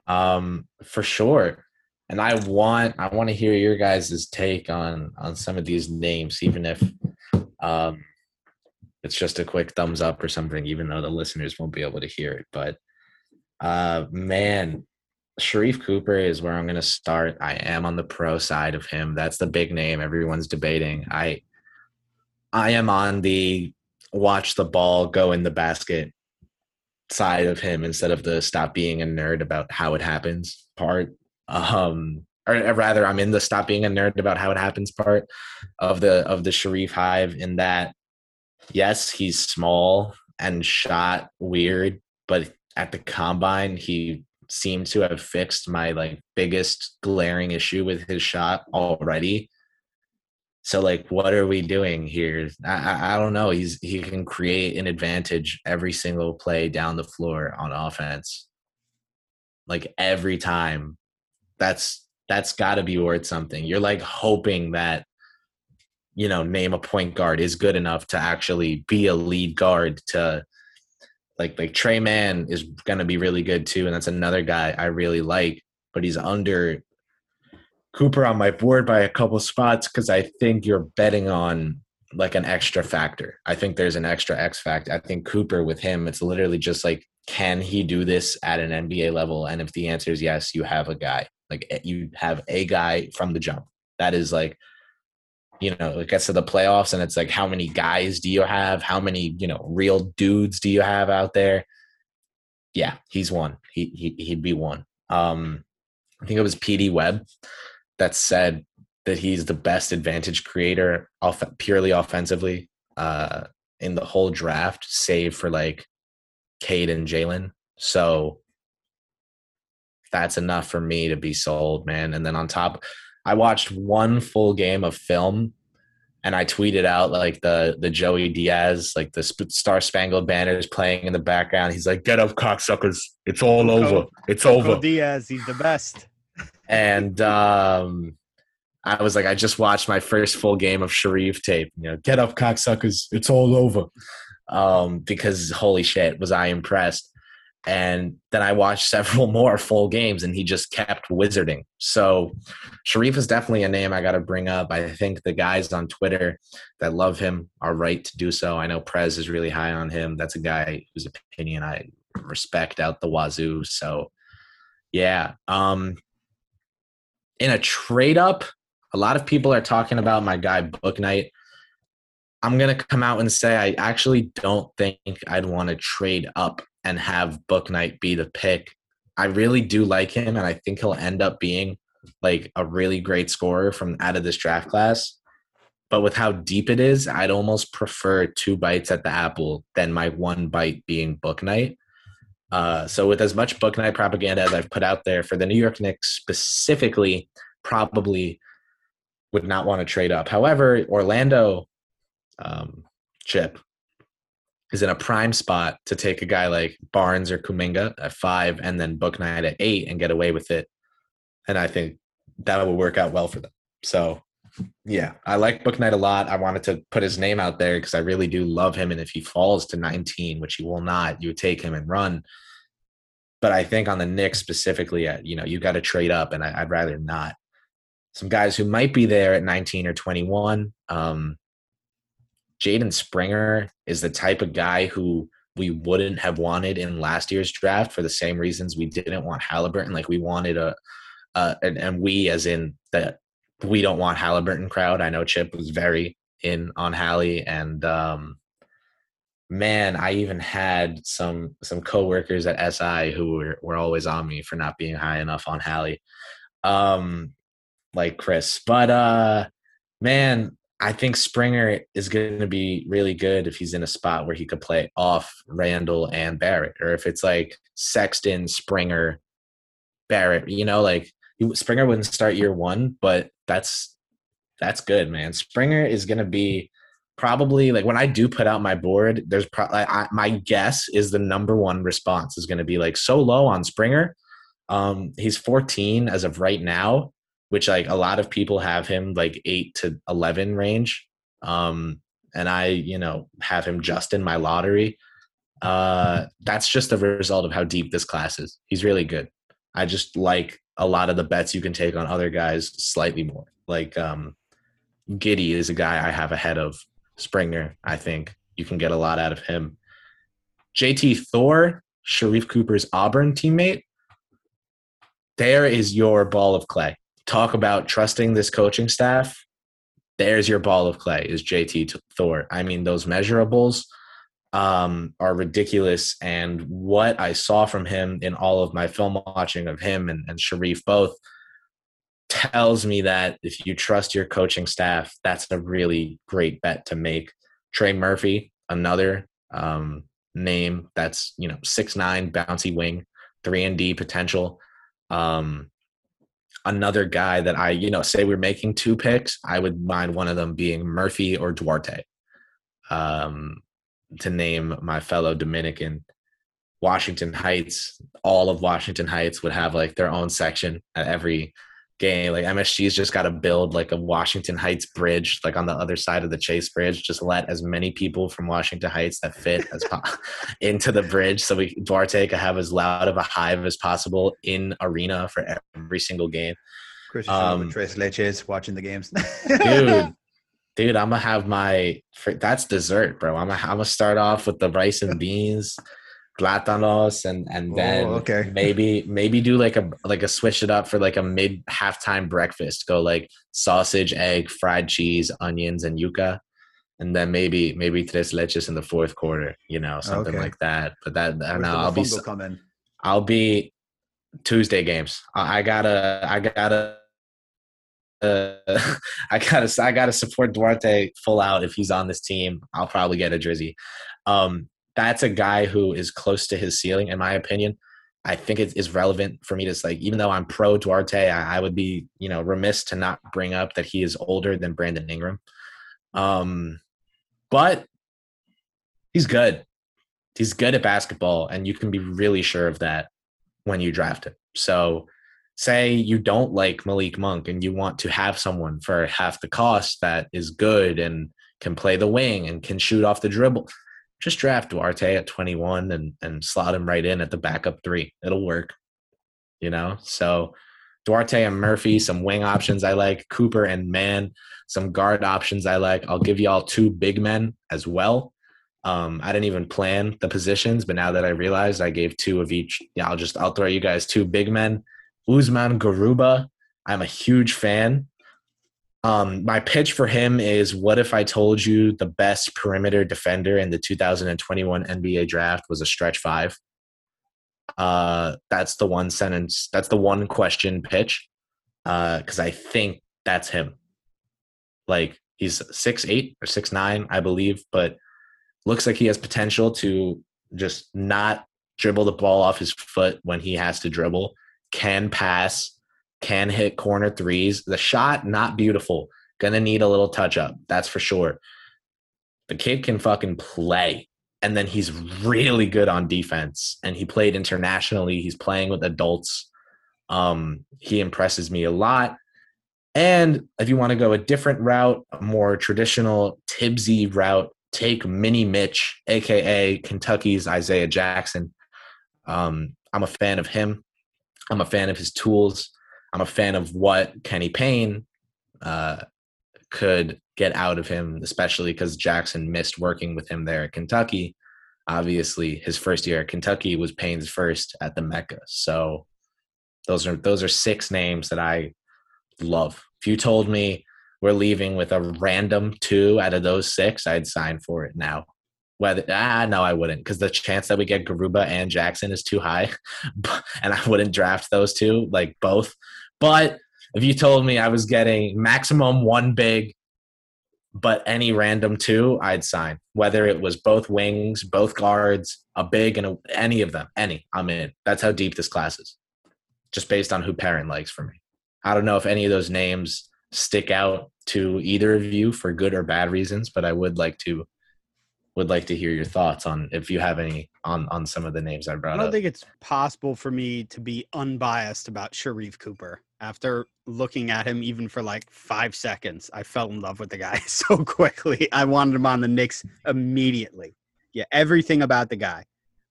Um, for sure. And I want I want to hear your guys' take on on some of these names, even if um it's just a quick thumbs up or something, even though the listeners won't be able to hear it. But uh man, Sharife Cooper is where I'm gonna start. I am on the pro side of him. That's the big name everyone's debating. I I am on the watch the ball go in the basket side of him instead of the stop being a nerd about how it happens part. Um, or rather, I'm in the stop being a nerd about how it happens part of the of the Sharife Hive. In that, yes, he's small and shot weird, but at the combine, he seemed to have fixed my like biggest glaring issue with his shot already. So like, what are we doing here? I, I, don't know. He's he can create an advantage every single play down the floor on offense. Like every time, that's that's got to be worth something. You're like hoping that you know name a point guard is good enough to actually be a lead guard to like like Tre Mann is to be really good too, and that's another guy I really like, but he's under Cooper on my board by a couple spots because I think you're betting on like an extra factor. I think there's an extra X factor. I think Cooper with him, it's literally just like, can he do this at an NBA level? And if the answer is yes, you have a guy. Like eh, you have a guy from the jump. That is like, you know, it gets to the playoffs and it's like, how many guys do you have? How many, you know, real dudes do you have out there? Yeah, he's one. He, he he'd be one. Um, I think it was PD Webb that said that he's the best advantage creator off purely offensively uh, in the whole draft, save for like Cade and Jalen. So that's enough for me to be sold, man. And then on top, I watched one full game of film and I tweeted out like the the Joey Diaz, like the Sp- Star Spangled Banner is playing in the background. He's like, "Get up, cocksuckers! It's all Coco- over. It's Coco over." Diaz, he's the best. And um I was like, I just watched my first full game of Sharife tape. You know, get up, cocksuckers! It's all over. Um, because holy shit, was I impressed? And then I watched several more full games, and he just kept wizarding. So Sharife is definitely a name I got to bring up. I think the guys on Twitter that love him are right to do so. I know Prez is really high on him. That's a guy whose opinion I respect out the wazoo. So yeah. Um, in a trade up, a lot of people are talking about my guy Bouknight. I'm gonna come out and say I actually don't think I'd want to trade up and have Bouknight be the pick. I really do like him, and I think he'll end up being like a really great scorer from out of this draft class. But with how deep it is, I'd almost prefer two bites at the apple than my one bite being Bouknight. Uh, so with as much Bouknight propaganda as I've put out there for the New York Knicks specifically, probably would not want to trade up. However, Orlando um, chip is in a prime spot to take a guy like Barnes or Kuminga at five and then Bouknight at eight and get away with it. And I think that will work out well for them. So yeah, I like Bouknight a lot. I wanted to put his name out there because I really do love him. And if he falls to 19, which he will not, you would take him and run. But I think on the Knicks specifically, uh, you know, you got to trade up, and I, I'd rather not. Some guys who might be there at 19 or 21. Um, Jaden Springer is the type of guy who we wouldn't have wanted in last year's draft for the same reasons we didn't want Halliburton. Like we wanted a, uh, and, and we as in that we don't want Halliburton crowd. I know Chip was very in on Hallie, and um, man, I even had some some coworkers at SI who were were always on me for not being high enough on Hallie, um, like Chris. But uh, man, I think Springer is going to be really good if he's in a spot where he could play off Randle and Barrett, or if it's like Sexton, Springer, Barrett. You know, like Springer wouldn't start year one, but that's that's good, man. Springer is going to be probably like when I do put out my board. There's probably my guess is the number one response is going to be like so low on Springer. Um, he's 14 as of right now, which like a lot of people have him like eight to 11 range. Um, and I, you know, have him just in my lottery. Uh, that's just a result of how deep this class is. He's really good. I just like a lot of the bets you can take on other guys slightly more. Like um, Giddey is a guy I have ahead of Springer. I think you can get a lot out of him. JT Thor, Sharife Cooper's Auburn teammate. There is your ball of clay. Talk about trusting this coaching staff. There's your ball of clay. Is JT Thor? I mean, those measurables um, are ridiculous. And what I saw from him in all of my film watching of him and, and Sharife both tells me that if you trust your coaching staff, that's a really great bet to make. Trey Murphy, another um, name that's you know six nine bouncy wing, three and D potential. Um, another guy that I you know say we're making two picks, I would mind one of them being Murphy or Duarte. Um, to name my fellow Dominican. Washington Heights, all of Washington Heights would have like their own section at every game. Like MSG's just got to build like a Washington Heights bridge, like on the other side of the Chase Bridge. Just let as many people from Washington Heights that fit as po- into the bridge, so we Duarte could have as loud of a hive as possible in arena for every single game. Christian Um, um, Tres Leches watching the games. Dude, dude, I'm gonna have my that's dessert, bro. I'm gonna, I'm gonna start off with the rice and beans. Platanos and and then Oh, okay. maybe maybe do like a like a switch it up for like a mid halftime breakfast. Go like sausage, egg, fried cheese, onions, and yuca, and then maybe maybe tres leches in the fourth quarter. You know, something Okay. like that. But that I don't know. I'll be? I'll be Tuesday games. I, I gotta I gotta uh, I gotta I gotta support Duarte full out if he's on this team. I'll probably get a drizzy. Um, that's a guy who is close to his ceiling, in my opinion. I think it is relevant for me to like, even though I'm pro Duarte, I, I would be you know remiss to not bring up that he is older than Brandon Ingram. Um, but he's good. He's good at basketball, and you can be really sure of that when you draft him. So, say you don't like Malik Monk and you want to have someone for half the cost that is good and can play the wing and can shoot off the dribble, just draft Duarte at 21 and, and slot him right in at the backup three. It'll work, you know? So, Duarte and Murphy, some wing options I like, Cooper and Mann, some guard options I like. I'll give y'all two big men as well. Um, I didn't even plan the positions, but now that I realized I gave two of each, yeah, I'll just I'll throw you guys two big men. Usman Garuba, I'm a huge fan. Um, my pitch for him is what if I told you the best perimeter defender in the 2021 NBA draft was a stretch five? Uh, that's the one sentence, that's the one question pitch. Uh, because I think that's him. Like he's six eight or six nine, I believe, but looks like he has potential to just not dribble the ball off his foot when he has to dribble, can pass, can hit corner threes. The shot, not beautiful. Gonna need a little touch up, that's for sure. The kid can fucking play. And then he's really good on defense. And he played internationally. He's playing with adults. Um, he impresses me a lot. And if you want to go a different route, a more traditional Thibsy route, take Mini Mitch, aka Kentucky's Isaiah Jackson. Um, I'm a fan of him. I'm a fan of his tools. I'm a fan of what Kenny Payne uh, could get out of him, especially because Jackson missed working with him there at Kentucky. Obviously, his first year at Kentucky was Payne's first at the Mecca. So those are those are six names that I love. If you told me we're leaving with a random two out of those six, I'd sign for it now. Whether ah no, I wouldn't because the chance that we get Garuba and Jackson is too high, and I wouldn't draft those two like both. But if you told me I was getting maximum one big, but any random two, I'd sign. Whether it was both wings, both guards, a big, and a, any of them, any, I'm in. That's how deep this class is, just based on who Perrin likes for me. I don't know if any of those names stick out to either of you for good or bad reasons, but I would like to would like to hear your thoughts on if you have any on on some of the names I brought up. I don't up. think it's possible for me to be unbiased about Sharife Cooper. After looking at him even for like five seconds, I fell in love with the guy so quickly. I wanted him on the Knicks immediately. Yeah, everything about the guy,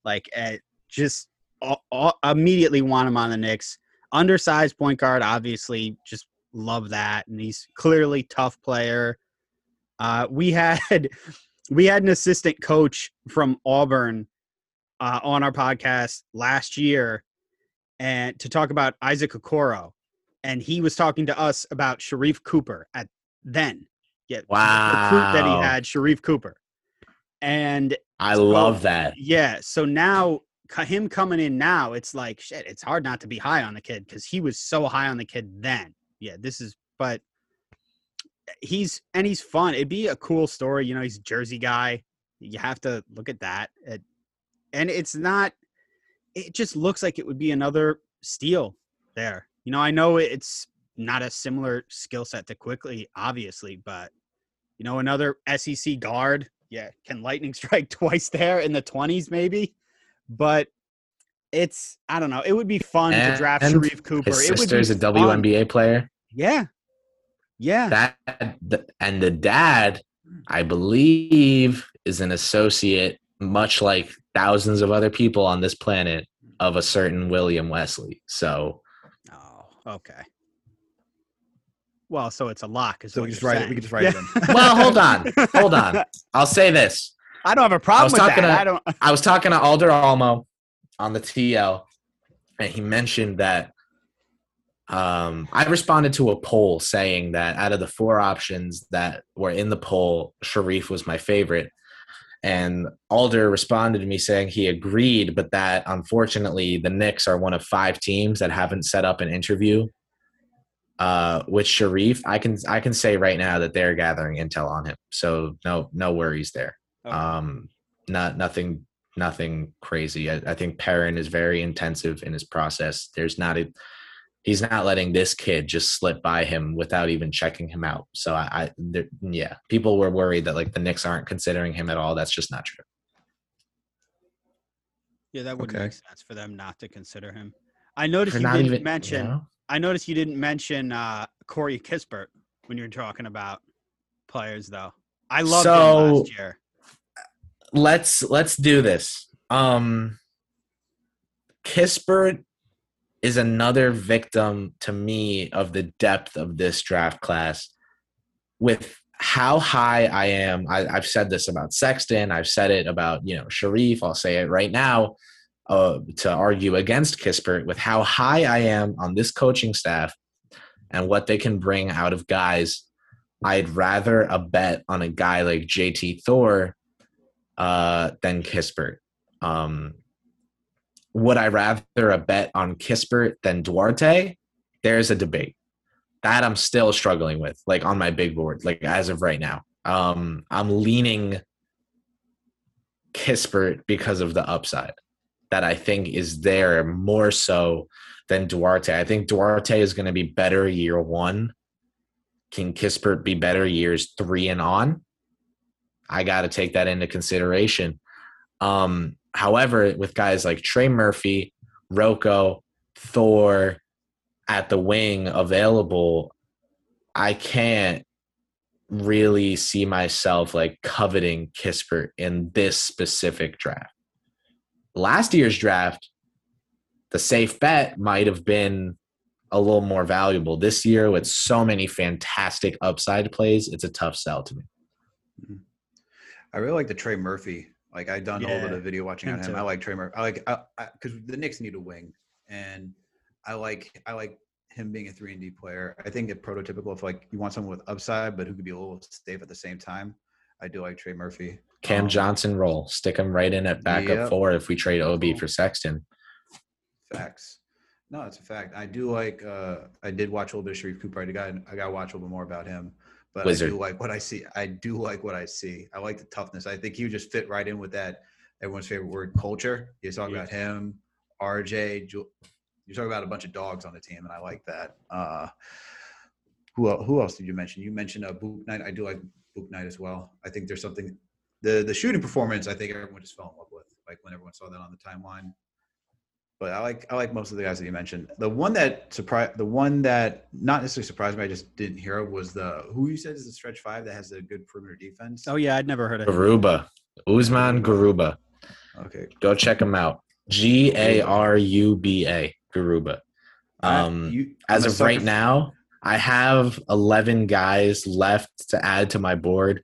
like uh, just uh, uh, immediately want him on the Knicks. Undersized point guard, obviously, just love that, and he's clearly tough player. Uh, we had we had an assistant coach from Auburn uh, on our podcast last year and to talk about Isaac Okoro. And he was talking to us about Sharife Cooper at then. Yeah. the Recruit that he had, Sharife Cooper. And I So- love that. yeah, so now him coming in now, it's like shit, it's hard not to be high on the kid because he was so high on the kid then. Yeah, this is but he's and he's fun. It'd be a cool story, you know, he's a Jersey guy. You have to look at that. It, and it's not it just looks like it would be another steal there. You know, I know it's not a similar skill set to Quickley, obviously, but you know, another SEC guard, yeah, can lightning strike twice there in the twenties, maybe. But it's I don't know. It would be fun to eh, draft Sharife Cooper. His it would sister's be a fun. WNBA player. Yeah, yeah. That and the dad, I believe, is an associate, much like thousands of other people on this planet, of a certain William Wesley. So oh, okay. Well, so it's a lock. Is So what we just you're write it. We can just write Yeah. it in. Well, hold on. Hold on. I'll say this. I don't have a problem with that. to- I don't. I was talking to Alder Almo on the TL, and he mentioned that um, I responded to a poll saying that out of the four options that were in the poll, Sharife was my favorite. And Alder responded to me saying he agreed, but that unfortunately the Knicks are one of five teams that haven't set up an interview uh, with Sharife. I can I can say right now that they're gathering intel on him, so no no worries there. Okay. Um, not nothing nothing crazy. I, I think Perrin is very intensive in his process. There's not a he's not letting this kid just slip by him without even checking him out. So I, I there, yeah, people were worried that like the Knicks aren't considering him at all. That's just not true. Yeah, that would Okay. make sense for them not to consider him. I noticed For you didn't even mention. you know? I noticed you didn't mention uh, Corey Kispert when you were talking about players, though. I loved him last year. let's let's do this. Um Kispert is another victim to me of the depth of this draft class. With how high I am, I, I've said this about Sexton. I've said it about you know Sharife. I'll say it right now uh, to argue against Kispert. With how high I am on this coaching staff and what they can bring out of guys, I'd rather a bet on a guy like JT Thor uh, than Kispert. Um, would I rather a bet on Kispert than Duarte? There's a debate that I'm still struggling with, like on my big board, like as of right now. Um, I'm leaning Kispert because of the upside that I think is there more so than Duarte. I think Duarte is going to be better year one. Can Kispert be better years three and on? I got to take that into consideration. Um, however, with guys like Trey Murphy, Rocco, Thor at the wing available, I can't really see myself like coveting Kispert in this specific draft. Last year's draft, the safe bet might have been a little more valuable. This year, with so many fantastic upside plays, it's a tough sell to me. Mm-hmm. I really like the Trey Murphy. Like I done a little bit Yeah, of video watching him on him. too. I like Trey Murphy. I like I because the Knicks need a wing, and I like I like him being a three and D player. I think it prototypical if like you want someone with upside but who could be a little safe at the same time. I do like Trey Murphy. Cam Um, Johnson roll, stick him right in at backup Yep. four if we trade OB for Sexton. Facts. No, it's a fact. I do like. uh I did watch a little bit of Sharife Cooper. I got. I got to watch a little bit more about him. But Wizard. I do like what I see. I do like what I see. I like the toughness. I think he would just fit right in with that everyone's favorite word, culture. You talk Yeah. about him, RJ, Ju- you talk about a bunch of dogs on the team, and I like that. Uh, who who else did you mention? You mentioned uh, Bouknight. I do like Bouknight as well. I think there's something the the shooting performance. I think everyone just fell in love with, like when everyone saw that on the timeline. But I like I like most of the guys that you mentioned. The one that surprised, the one that not necessarily surprised me, I just didn't hear of was the who you said is the stretch five that has a good perimeter defense. Oh yeah, I'd never heard of him. Garuba, Usman Garuba. okay. Go check him out. G A R U B A, Garuba. Um, You- as of right for- now, I have 11 guys left to add to my board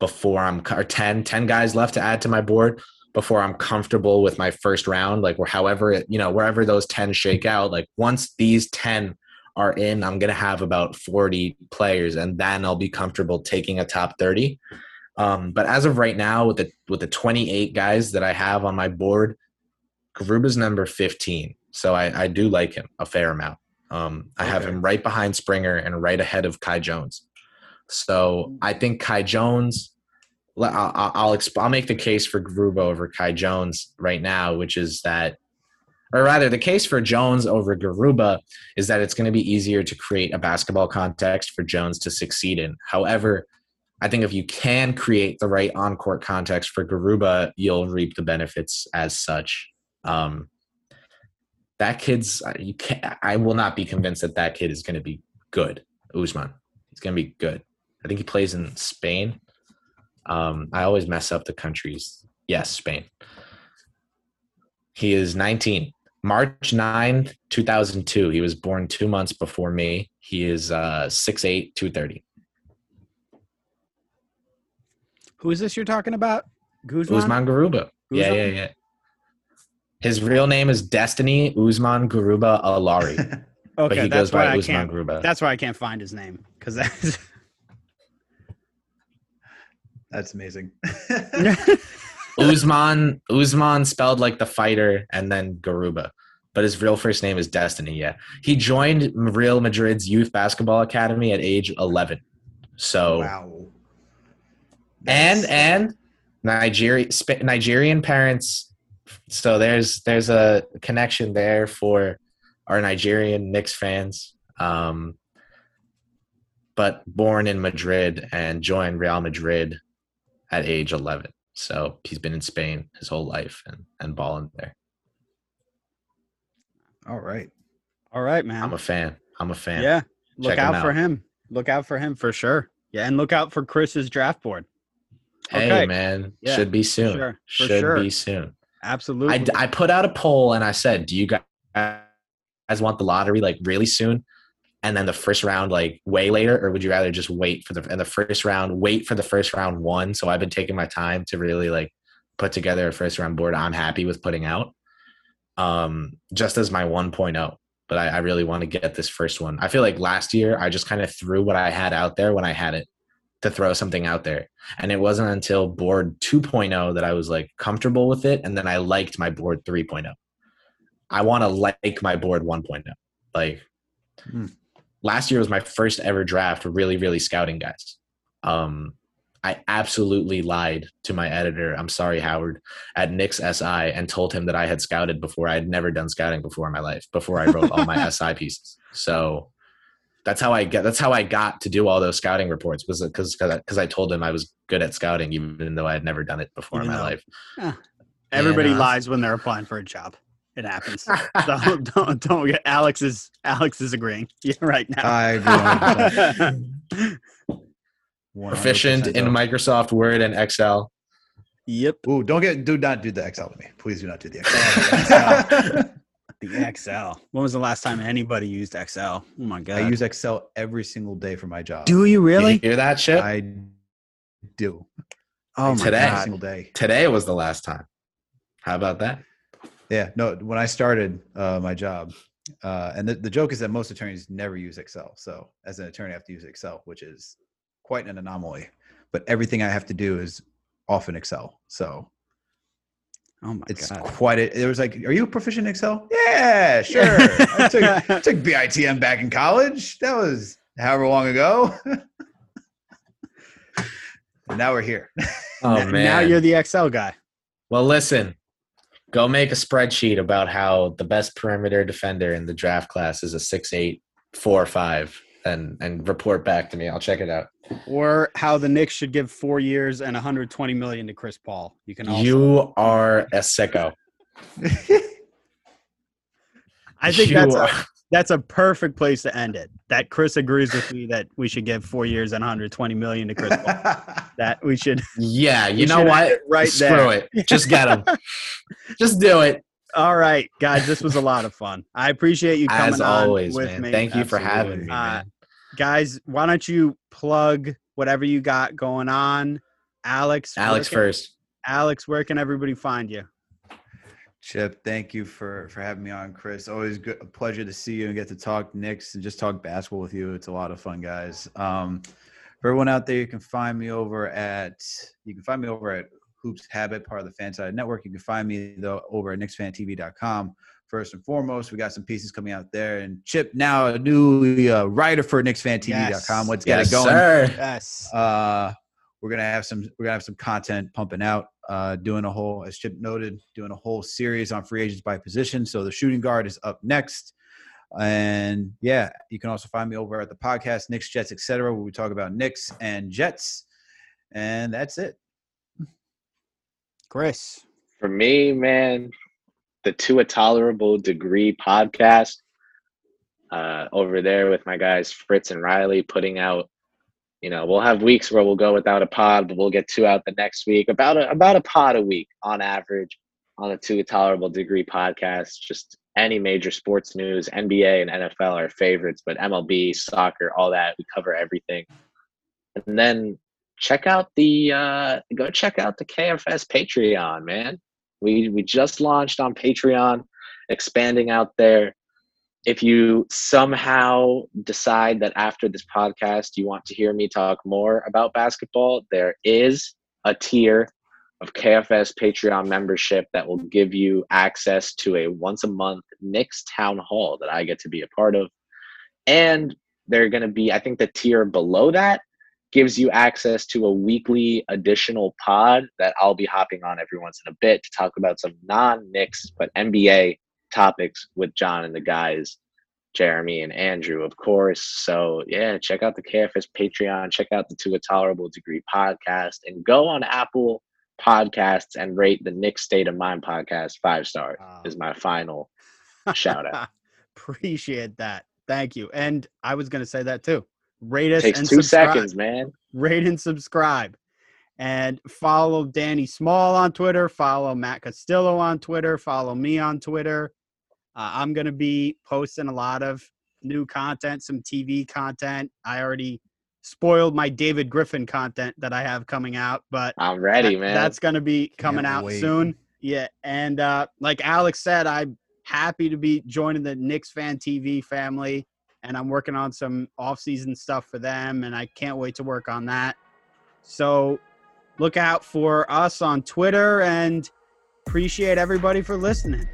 before I'm or 10, 10 guys left to add to my board before I'm comfortable with my first round. Like, where however, it, you know, wherever those 10 shake out, like once these 10 are in, I'm going to have about 40 players and then I'll be comfortable taking a top 30. Um, but as of right now, with the with the 28 guys that I have on my board, Garuba's number 15. So I, I do like him a fair amount. Um, I have him right behind Springer and right ahead of Kai Jones. So I think Kai Jones. I'll I'll, exp- I'll make the case for Garuba over Kai Jones right now, which is that, or rather, the case for Jones over Garuba is that it's going to be easier to create a basketball context for Jones to succeed in. However, I think if you can create the right on-court context for Garuba, you'll reap the benefits as such. Um, that kid's you can't. I will not be convinced that that kid is going to be good. Usman, he's going to be good. I think he plays in Spain. Um, I always mess up the countries. Yes, Spain. He is 19. March 9, 2002. He was born two months before me. He is uh, 6'8, 230. Who is this you're talking about? Guzman? Usman Garuba. Yeah, yeah, yeah. His real name is Destiny Usman Garuba Alari, Okay, but he that's goes why by I can't. Garuba. That's why I can't find his name because that's. That's amazing. Usman Usman spelled like the fighter and then Garuba. But his real first name is Destiny, yeah. He joined Real Madrid's youth basketball academy at age 11. So wow. and That's- and Nigeria Nigerian parents so there's there's a connection there for our Nigerian Knicks fans. Um but born in Madrid and joined Real Madrid at age 11. So he's been in Spain his whole life and, and balling there. all right. All right, man. I'm a fan. I'm a fan. yeah, look Check him out for out. him. Look out for him for sure. Yeah, and look out for Chris's draft board. Hey, Okay. man. Yeah, Should be soon. sure, Should sure. be soon. Absolutely. I, I put out a poll and I said, do you guys want the lottery like really soon? And then the first round like way later, or would you rather just wait for the in the first round, wait for the first round one? So I've been taking my time to really like put together a first round board I'm happy with putting out. Um, just as my 1.0. But I, I really want to get this first one. I feel like last year I just kind of threw what I had out there when I had it to throw something out there. And it wasn't until board 2.0 that I was like comfortable with it. And then I liked my board 3.0. I want to like my board 1.0. Like Hmm. Last year was my first ever draft, really, really scouting guys. Um, I absolutely lied to my editor. I'm sorry, Howard, at Knicks SI, and told him that I had scouted before. I had never done scouting before in my life. Before I wrote all my SI pieces, so that's how I get. That's how I got to do all those scouting reports. Was because because I told him I was good at scouting, even though I had never done it before Even in my though- life. Everybody And, uh, lies when they're applying for a job. It happens. don't don't don't get Alex is Alex is agreeing. Yeah, right now. I agree Proficient in. Microsoft Word and Excel. yep. Ooh, don't get do not do the Excel to me. Please do not do the Excel. The Excel. When was the last time anybody used Excel? Oh my god. I use Excel every single day for my job. Do you really? you hear that shit? I do. oh my Today. Every god. single day. Today was the last time. How about that? Yeah, no. When I started uh, my job, uh, and the, the joke is that most attorneys never use Excel. So as an attorney, I have to use Excel, which is quite an anomaly. But everything I have to do is often Excel. So Oh my it's god. quite. A, it was like, "Are you proficient in Excel?" Yeah, sure. I took, I took BITM back in college. That was however long ago. and now we're here. Oh N- Now you're the Excel guy. Well, listen. Go make a spreadsheet about how the best perimeter defender in the draft class is a six eight four five, and and report back to me. I'll check it out. Or how the Knicks should give four years and 120 million to Chris Paul. You can also. You are a sicko. I think You that's a, that's a perfect place to end it. That Chris agrees with me that we should give four years and 120 million to Chris Paul. that we should. yeah. You know should what? it Right Screw there. it. Just get him. Just do it. All right, guys, this was a lot of fun. I appreciate you coming As on always, with man. me. Thank you for having Absolutely. me, Uh, guys, why don't you plug whatever you got going on? Alex, Alex can- first. Alex, where can everybody find you? Chip, thank you for for having me on, Chris. Always good, a pleasure to see you and get to talk Knicks and just talk basketball with you. It's a lot of fun, guys. Um, for everyone out there, you can find me over at you can find me over at Hoops Habit, part of the FanSided Network. You can find me though over at KnicksFanTV.com. First and foremost, we got some pieces coming out there, and Chip now a new uh, writer for KnicksFanTV.com. Yes. Let's get Yes, it going. sir. Yes. Uh, we're gonna have some we're gonna have some content pumping out. Uh, doing a whole, as Chip noted, doing a whole series on free agents by position. So the shooting guard is up next. And yeah, you can also find me over at the podcast Knicks, Jets, etc., where we talk about Knicks and Jets. And that's it. Chris. For me, man, the To a Tolerable Degree podcast uh, over there with my guys Fritz and Riley putting out. You know, we'll have weeks where we'll go without a pod, but we'll get two out the next week. About a about a pod a week on average on the two Tolerable Degree podcast. Just any major sports news, NBA and NFL are favorites, but MLB, soccer, all that we cover everything. And then check out the uh, go check out the KFS Patreon, man. We we just launched on Patreon, expanding out there. If you somehow decide that after this podcast you want to hear me talk more about basketball, there is a tier of KFS Patreon membership that will give you access to a once a month Knicks town hall that I get to be a part of. And they're going to be, I think the tier below that gives you access to a weekly additional pod that I'll be hopping on every once in a bit to talk about some non Knicks but NBA topics with John and the guys, Jeremy and Andrew, of course. So yeah, check out the KFS Patreon, check out the To a Tolerable Degree podcast, and go on Apple Podcasts and rate the Knick State of Mind podcast five stars. Wow. Is my final shout out. Appreciate that. Thank you. And I was going to say that too. Rate us Takes and two subscribe. seconds, man. Rate and subscribe. And follow Danny Small on Twitter. Follow Matt Castillo on Twitter. Follow me on Twitter. Uh, I'm going to be posting a lot of new content, some TV content. I already spoiled my David Griffin content that I have coming out, but I'm ready, that- man. That's going to be coming Can't out wait. soon. Yeah, and uh, like Alex said, I'm happy to be joining the Knicks fan TV family, and I'm working on some off-season stuff for them, and I can't wait to work on that. So look out for us on Twitter, and appreciate everybody for listening.